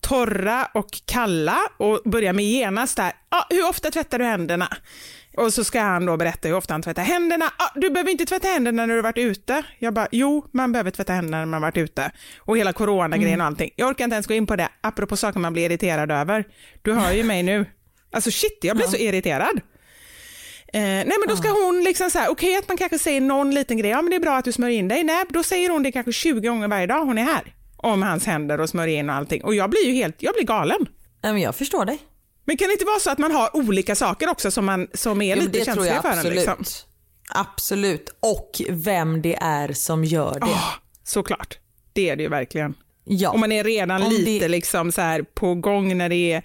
torra och kalla och började med genast där, ah, hur ofta tvättar du händerna? Och så ska han då berätta hur ofta han tvättar händerna. Ah, du behöver inte tvätta händerna när du har varit ute. Jag bara, jo, man behöver tvätta händerna när man har varit ute. Och hela coronagrejen och allting. Jag orkar inte ens gå in på det, apropå saker man blir irriterad över. Du hör ju mig nu. Alltså shit, jag blir så irriterad. Eh, nej men då ska hon liksom så här, okej okay, att man kanske säger någon liten grej, ja men det är bra att du smörjer in dig. Nej, då säger hon det kanske 20 gånger varje dag hon är här. Om hans händer och smörjer in och allting. Och jag blir ju helt, jag blir galen. Nej, men jag förstår dig. Men kan det inte vara så att man har olika saker också som, man, som är Jo, lite känsliga för en? absolut. Liksom? Absolut. Och vem det är som gör det. Åh, såklart, det är det ju verkligen. ja. Om man är redan Om lite det- liksom så här på gång när det är,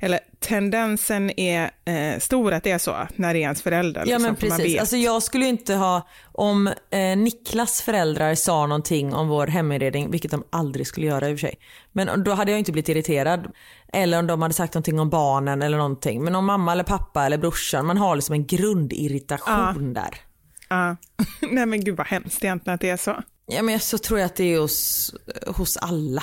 eller tendensen är eh, stor att det är så när det är ens föräldrar. Ja liksom, men precis. Alltså jag skulle inte ha, om eh, Niklas föräldrar sa någonting om vår heminredning, vilket de aldrig skulle göra i och för sig. Men då hade jag inte blivit irriterad. Eller om de hade sagt någonting om barnen eller någonting. Men om mamma eller pappa eller brorsan, man har liksom en grundirritation där. Ja. Nej men gud vad hemskt egentligen att det är så. Ja men så tror jag att det är hos, hos alla.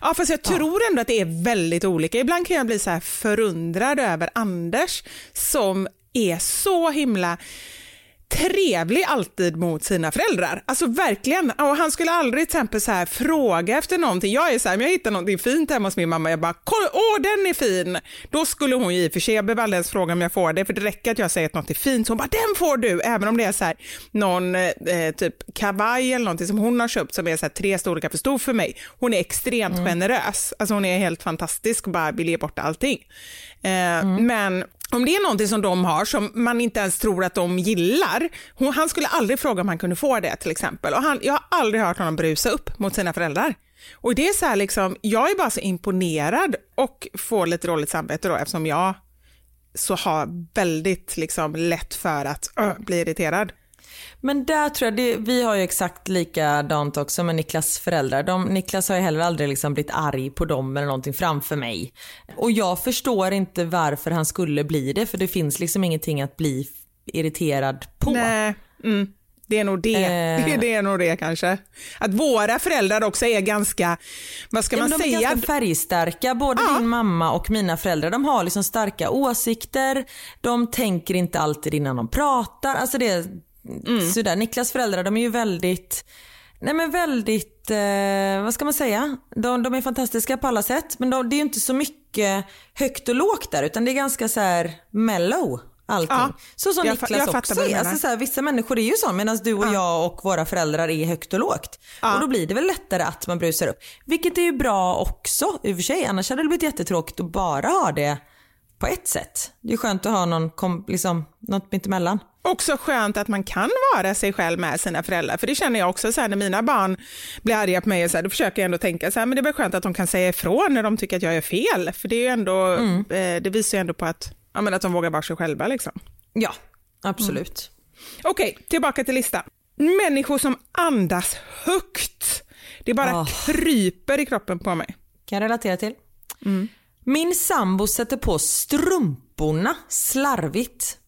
Ja fast jag tror ändå att det är väldigt olika. Ibland kan jag bli så här förundrad över Anders som är så himla trevlig alltid mot sina föräldrar. Alltså verkligen. Och han skulle aldrig till exempel så här fråga efter någonting. Jag är så här, om jag hittar någonting fint hemma hos min mamma, jag bara, "Kolla, åh den är fin. Då skulle hon ju i och för sig, jag behöver aldrig ens fråga om jag får det, för det räcker att jag säger att något är fint, så hon bara, den får du, även om det är så här någon eh, typ kavaj eller någonting som hon har köpt som är så här tre storlekar för stor för mig. Hon är extremt generös, alltså hon är helt fantastisk och bara vill ge bort allting. Eh, Men om det är någonting som de har som man inte ens tror att de gillar, hon, han skulle aldrig fråga om han kunde få det till exempel. Och han, jag har aldrig hört honom brusa upp mot sina föräldrar. Och det är så här liksom, jag är bara så imponerad och får lite dåligt samvete då eftersom jag så har väldigt liksom lätt för att ö, bli irriterad. Men där tror jag, det, vi har ju exakt likadant också med Niklas föräldrar. De, Niklas har ju heller aldrig liksom blivit arg på dem eller någonting framför mig. Och jag förstår inte varför han skulle bli det för det finns liksom ingenting att bli irriterad på. Nej, mm, det är nog det. Eh. Det är nog det kanske. Att våra föräldrar också är ganska, vad ska Ja, man de säga? är ganska färgstarka, både Ja. din mamma och mina föräldrar. De har liksom starka åsikter, de tänker inte alltid innan de pratar. Alltså det Mm. sådär. Niklas föräldrar de är ju väldigt, nej men väldigt, eh, vad ska man säga? De, de är fantastiska på alla sätt men de, det är ju inte så mycket högt och lågt där utan det är ganska så här mellow. allting. Ja, Så som jag Niklas jag också är. Alltså, så här, vissa människor är ju så medan du och jag och våra föräldrar är högt och lågt. Ja. Och då blir det väl lättare att man brusar upp. Vilket är ju bra också i och för sig. Annars hade det blivit jättetråkigt att bara ha det på ett sätt. Det är skönt att ha någon, kom, liksom, något mittemellan. Också skönt att man kan vara sig själv med sina föräldrar. För det känner jag också så här, när mina barn blir arga på mig, och så här, då försöker jag ändå tänka så här, men det är väl skönt att de kan säga ifrån när de tycker att jag gör fel. För det, är ju ändå, eh, det visar ju ändå på att, ja, men att de vågar vara sig själva. Liksom. Ja, absolut. Okej, tillbaka till listan. Människor som andas högt. Det bara Ah. kryper i kroppen på mig. Kan jag relatera till. Min sambo sätter på strumporna slarvigt.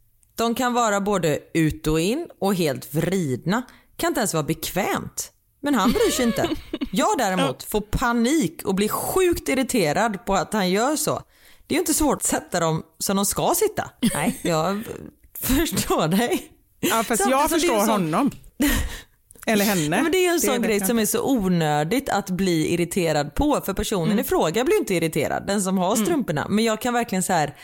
De kan vara både ut och in och helt vridna. Kan inte ens vara bekvämt. Men han bryr sig inte. Jag däremot får panik och blir sjukt irriterad på att han gör så. Det är ju inte svårt att sätta dem som de ska sitta. Nej, jag förstår dig. Ja, fast Samtidigt jag förstår så- honom. Eller henne. Ja, men det är ju en sån grej som är så onödigt att bli irriterad på för personen i fråga blir inte irriterad, den som har strumporna. Men jag kan verkligen så här,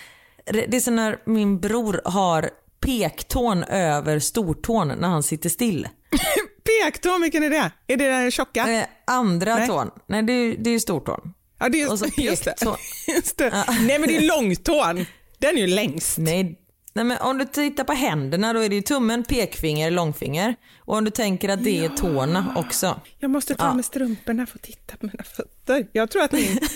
det är som när min bror har pektån över stortån när han sitter still. Pektån, vilken är det? Är det den tjocka? Eh, andra Nej. tån, nej det är, det är stortån. Ja, det är och så just, det. Just det. Nej, men det är långtån. Den är ju längst. Nej, nej men om du tittar på händerna då är det ju tummen, pekfinger, långfinger. Och om du tänker att det är tårna också. Jag måste ta Ja. med strumporna för att titta på mina fötter. Jag tror att min...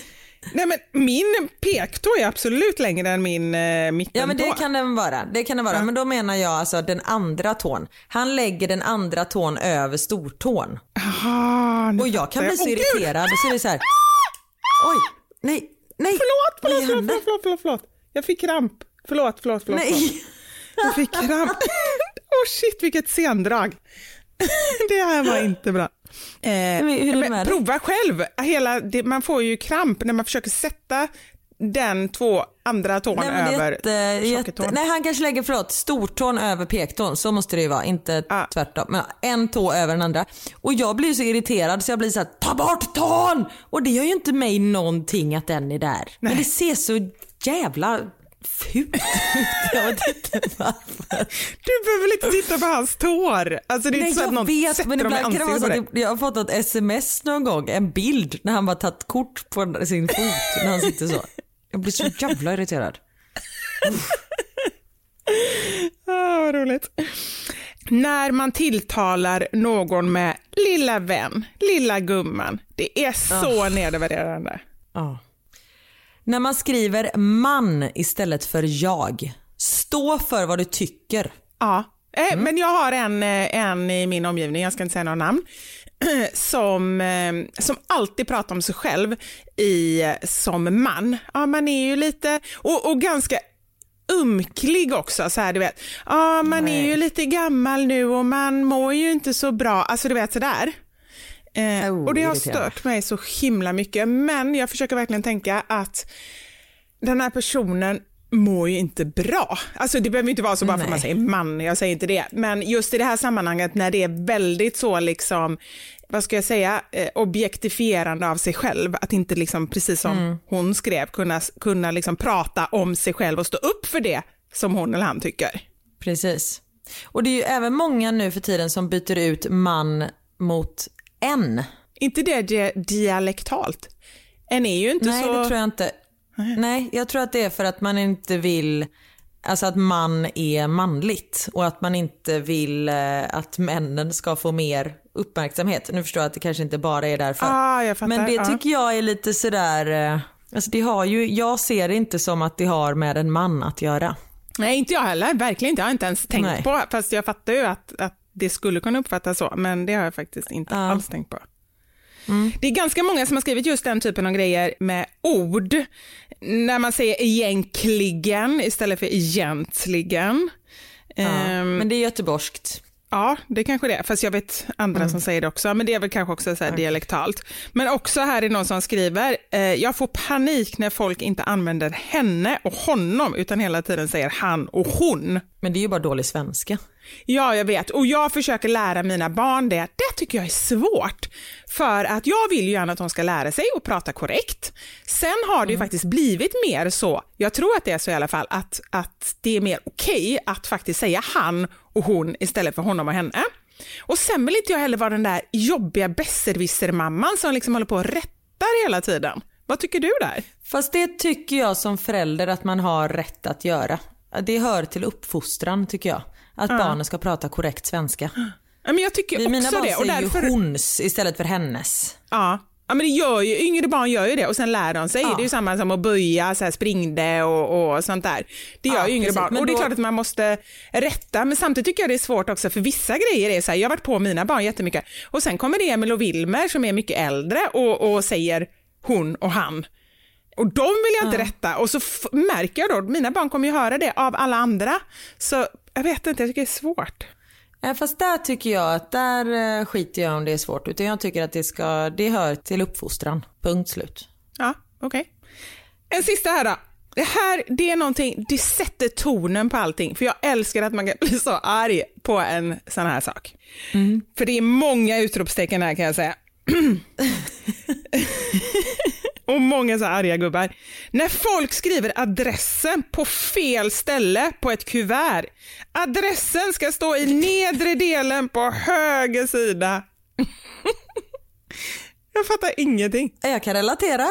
Nej, men min pektå är absolut längre än min eh, mittentå. Ja men det kan den vara. Det kan det vara. Men då menar jag alltså den andra tån. Han lägger den andra tån över stortån. Aha, Och jag kan bli så Åh, Gud! irriterad. Så är det så här. Oj, nej, nej. Förlåt, förlåt, förlåt, förlåt, förlåt, förlåt, förlåt. Jag fick kramp. Förlåt, förlåt, förlåt. förlåt. Nej. Jag fick kramp. oh shit, vilket sendrag. det här var inte bra. Eh, men prova själv. Hela, det, man får ju kramp när man försöker sätta den två andra tån Nej, över tjocketån. nej han kanske lägger förlåt, stortån över pektån. Så måste det ju vara, inte Ja. tvärtom. Men en tå över den andra. Och jag blir så irriterad så jag blir så här: ta bort tån! Och det gör ju inte mig någonting att den är där. Men det ser så jävla fult ut. Jag vet inte varför. Du behöver inte titta på hans tår. Alltså det är Nej inte så att någon vet sätter men dem i ansiktet på dig. jag, har fått ett sms någon gång, en bild när han bara tagit kort på sin fot när han sitter så. Jag blir så jävla irriterad. Ah, vad roligt. När man tilltalar någon med lilla vän, lilla gumman. Det är så nedvärderande. Ja. När man skriver man istället för jag. Stå för vad du tycker. Ja, eh, men jag har en, eh, en i min omgivning, jag ska inte säga några namn, som, eh, som alltid pratar om sig själv i, som man. Ja, man är ju lite, och, och ganska umklig också, så här du vet. Ja, man är ju lite gammal nu och man mår ju inte så bra, alltså du vet sådär. Eh, Oh, och det har stört mig så himla mycket, men jag försöker verkligen tänka att den här personen mår ju inte bra. Alltså det behöver inte vara så bara för Nej. man säger man, jag säger inte det. Men just i det här sammanhanget när det är väldigt så liksom, vad ska jag säga, eh, objektifierande av sig själv. Att inte liksom, precis som Mm. hon skrev, kunna, kunna liksom prata om sig själv och stå upp för det som hon eller han tycker. Precis. Och det är ju även många nu för tiden som byter ut man mot en. Inte det di- dialektalt. En är ju inte Nej så... det tror jag inte. Nej jag tror att det är för att man inte vill Alltså att man är manligt och att man inte vill eh, att männen ska få mer uppmärksamhet. Nu förstår jag att det kanske inte bara är därför. Ah. Men det Ja. tycker jag är lite sådär, eh, alltså det har ju, jag ser det inte som att det har med en man att göra. Nej, inte jag heller. Verkligen inte. Jag har inte ens tänkt Nej. på, fast jag fattar ju att, att det skulle kunna uppfattas så, men det har jag faktiskt inte Ja. alls tänkt på. Det är ganska många som har skrivit just den typen av grejer med ord. När man säger egentligen istället för egentligen. Ja. Ehm, Men det är göteborgskt. Ja, det kanske det är. Fast jag vet andra som säger det också. Men det är väl kanske också så här dialektalt. Men också här är någon som skriver, eh, jag får panik när folk inte använder henne och honom utan hela tiden säger han och hon. Men det är ju bara dålig svenska. Ja, jag vet. Och jag försöker lära mina barn det. Det tycker jag är svårt. För att jag vill ju gärna att de ska lära sig att prata korrekt. Sen har det ju faktiskt blivit mer så, jag tror att det är så i alla fall, att, att det är mer okej att faktiskt säga han och hon istället för honom och henne. Och sen vill inte jag heller vara den där jobbiga besserwisser-mamman som liksom håller på och rättar hela tiden. Vad tycker du där? Fast det tycker jag som förälder att man har rätt att göra. Det hör till uppfostran tycker jag. Att barnen ska prata korrekt svenska. Ja, men jag tycker Vi- Mina också barn det. Och säger därför... ju hons istället för hennes. Ja. Ja, men det gör ju, yngre barn gör ju det och sen lär de sig. Ja. Det är ju samma som att böja, så här, springde och, och sånt där. Det gör Ja, ju yngre precis. barn. Men Och det är då- klart att man måste rätta, men samtidigt tycker jag det är svårt också för vissa grejer är så här, jag har varit på mina barn jättemycket och sen kommer det Emil och Wilmer som är mycket äldre och, och säger hon och han. Och de vill jag inte rätta och så märker jag då, mina barn kommer ju höra det av alla andra. Så jag vet inte, jag tycker det är svårt. Ja, fast där tycker jag att där eh, skiter jag om det är svårt. Utan jag tycker att det, ska, det hör till uppfostran. Punkt slut. Ja, okej. En sista här då. Det här, det är någonting, det sätter tonen på allting. För jag älskar att man kan bli så arg på en sån här sak. För det är många utropstecken här kan jag säga. Och många så arga gubbar. När folk skriver adressen på fel ställe på ett kuvert. Adressen ska stå i nedre delen på höger sida. jag fattar ingenting. Jag kan relatera.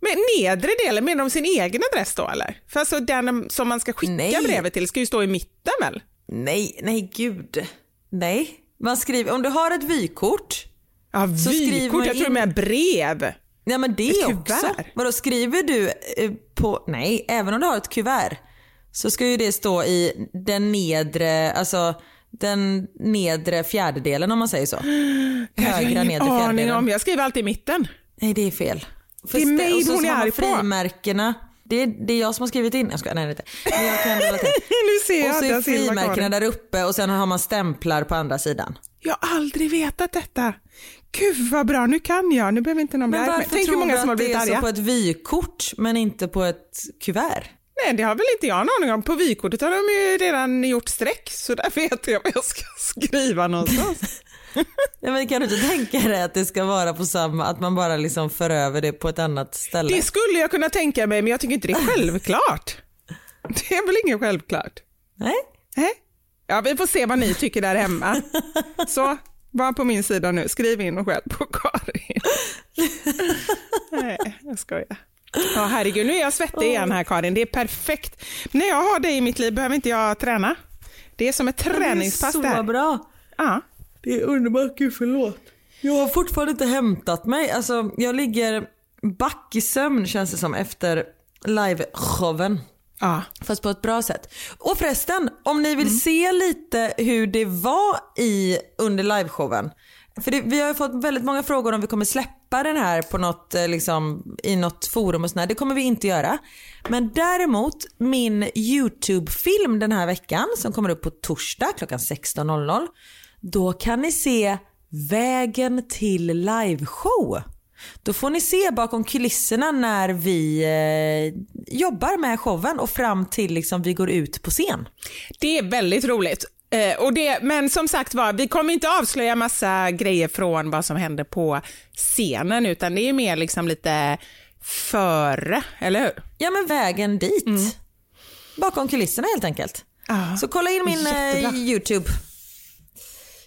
Men nedre delen, menar de sin egen adress då eller? För alltså den som man ska skicka Nej. brevet till ska ju stå i mitten väl? Nej, nej gud. Nej. Man skriver, om du har ett vykort. Ja, Så skriver vykort, man jag tror in- med brev. Ja men det Ett också. kuvert? Vadå skriver du eh, på, nej även om du har ett kuvert så ska ju det stå i den nedre, alltså den nedre fjärdedelen om man säger så. Högra nedre aning fjärdedelen. om, jag skriver alltid i mitten. Nej det är fel. För Det är mig hon är arg på. frimärkena. Det är, det är jag som har skrivit in. Jag skojar, nej inte. Men jag kan relatera. nu ser jag Och så är frimärkena där uppe och sen har man stämplar på andra sidan. Jag har aldrig vetat detta. Gud vad bra, nu kan jag. Nu behöver inte någon bli Men arg. varför Tänk hur tror många du som har att det blivit är så arga. på ett vykort men inte på ett kuvert? Nej, det har väl inte jag en aning om. På vykortet har de ju redan gjort streck, så där vet jag vad jag ska skriva någonstans. Ja, men kan du inte tänka dig att det ska vara på samma, att man bara liksom för över det på ett annat ställe? Det skulle jag kunna tänka mig, men jag tycker inte det är självklart. Det är väl inget självklart? Nej? Nej? Ja, vi får se vad ni tycker där hemma. Så, var på min sida nu. Skriv in och skäll på Karin. Nej, jag skojar. Ja, herregud, nu är jag svettig igen här Karin. Det är perfekt. När jag har dig i mitt liv behöver inte jag träna. Det är som ett träningspass det är så bra. Ja. Det är underbart, gud förlåt. Jag har fortfarande inte hämtat mig. Alltså, jag ligger back i sömn känns det som efter liveshowen. Ja. Fast på ett bra sätt. Och förresten, om ni Mm. vill se lite hur det var i under liveshowen. För det, vi har ju fått väldigt många frågor om vi kommer släppa den här på något, eh, liksom, i något forum och sådär. Det kommer vi inte göra. Men däremot min YouTube-film den här veckan som kommer upp på torsdag klockan 16.00. Då kan ni se vägen till liveshow. Då får ni se bakom kulisserna när vi eh, jobbar med showen och fram till liksom vi går ut på scen. Det är väldigt roligt. Eh, och det, men som sagt var, vi kommer inte avslöja massa grejer från vad som händer på scenen, utan det är mer liksom lite före, eller hur? Ja men vägen dit. Bakom kulisserna helt enkelt. Ja. Så kolla in min eh, Jättebra. YouTube.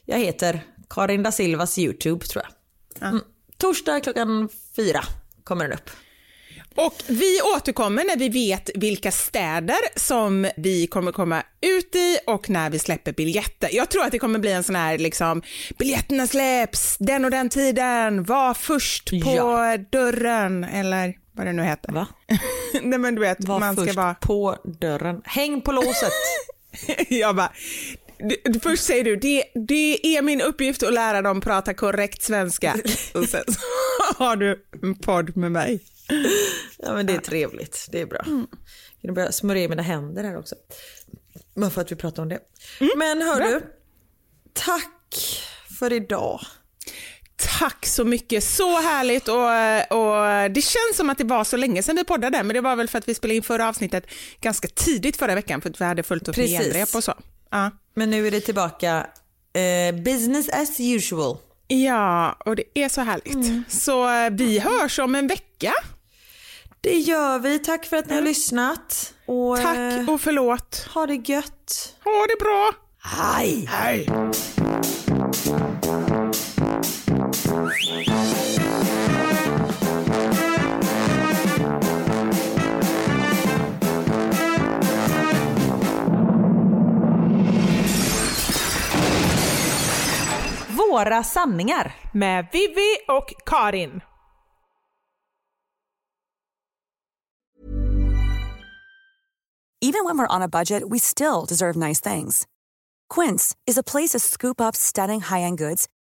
Jag heter Karin da Silvas YouTube tror jag. Mm. Torsdag klockan fyra kommer den upp. Och vi återkommer när vi vet vilka städer som vi kommer komma ut i och när vi släpper biljetter. Jag tror att det kommer bli en sån här liksom, biljetterna släpps den och den tiden, var först på Ja. dörren eller vad det nu heter. Va? Nej men du vet, Var man ska först vara... på dörren. Häng på låset. Jag bara, först säger du, det, det är min uppgift att lära dem prata korrekt svenska. Och sen så har du en podd med mig. Ja men det är trevligt, det är bra. Jag kan börja smörja i mina händer här också. Bara för att vi pratar om det. Men hör bra. du, tack för idag. Tack så mycket, så härligt och, och det känns som att det var så länge sedan vi poddade men det var väl för att vi spelade in förra avsnittet ganska tidigt förra veckan för att vi hade fullt upp med genrep och så. Ja. Men nu är det tillbaka eh, business as usual. ja, och det är så härligt. Så eh, vi hörs om en vecka. Det gör vi. Tack för att ni har lyssnat. Och, Tack eh, och förlåt. ha det gött. Ha det bra. Hej! Hej. Våra sanningar. Med Vivi och Karin. Even when we're on a budget, we still deserve nice things. Quince is a place to scoop up stunning high-end goods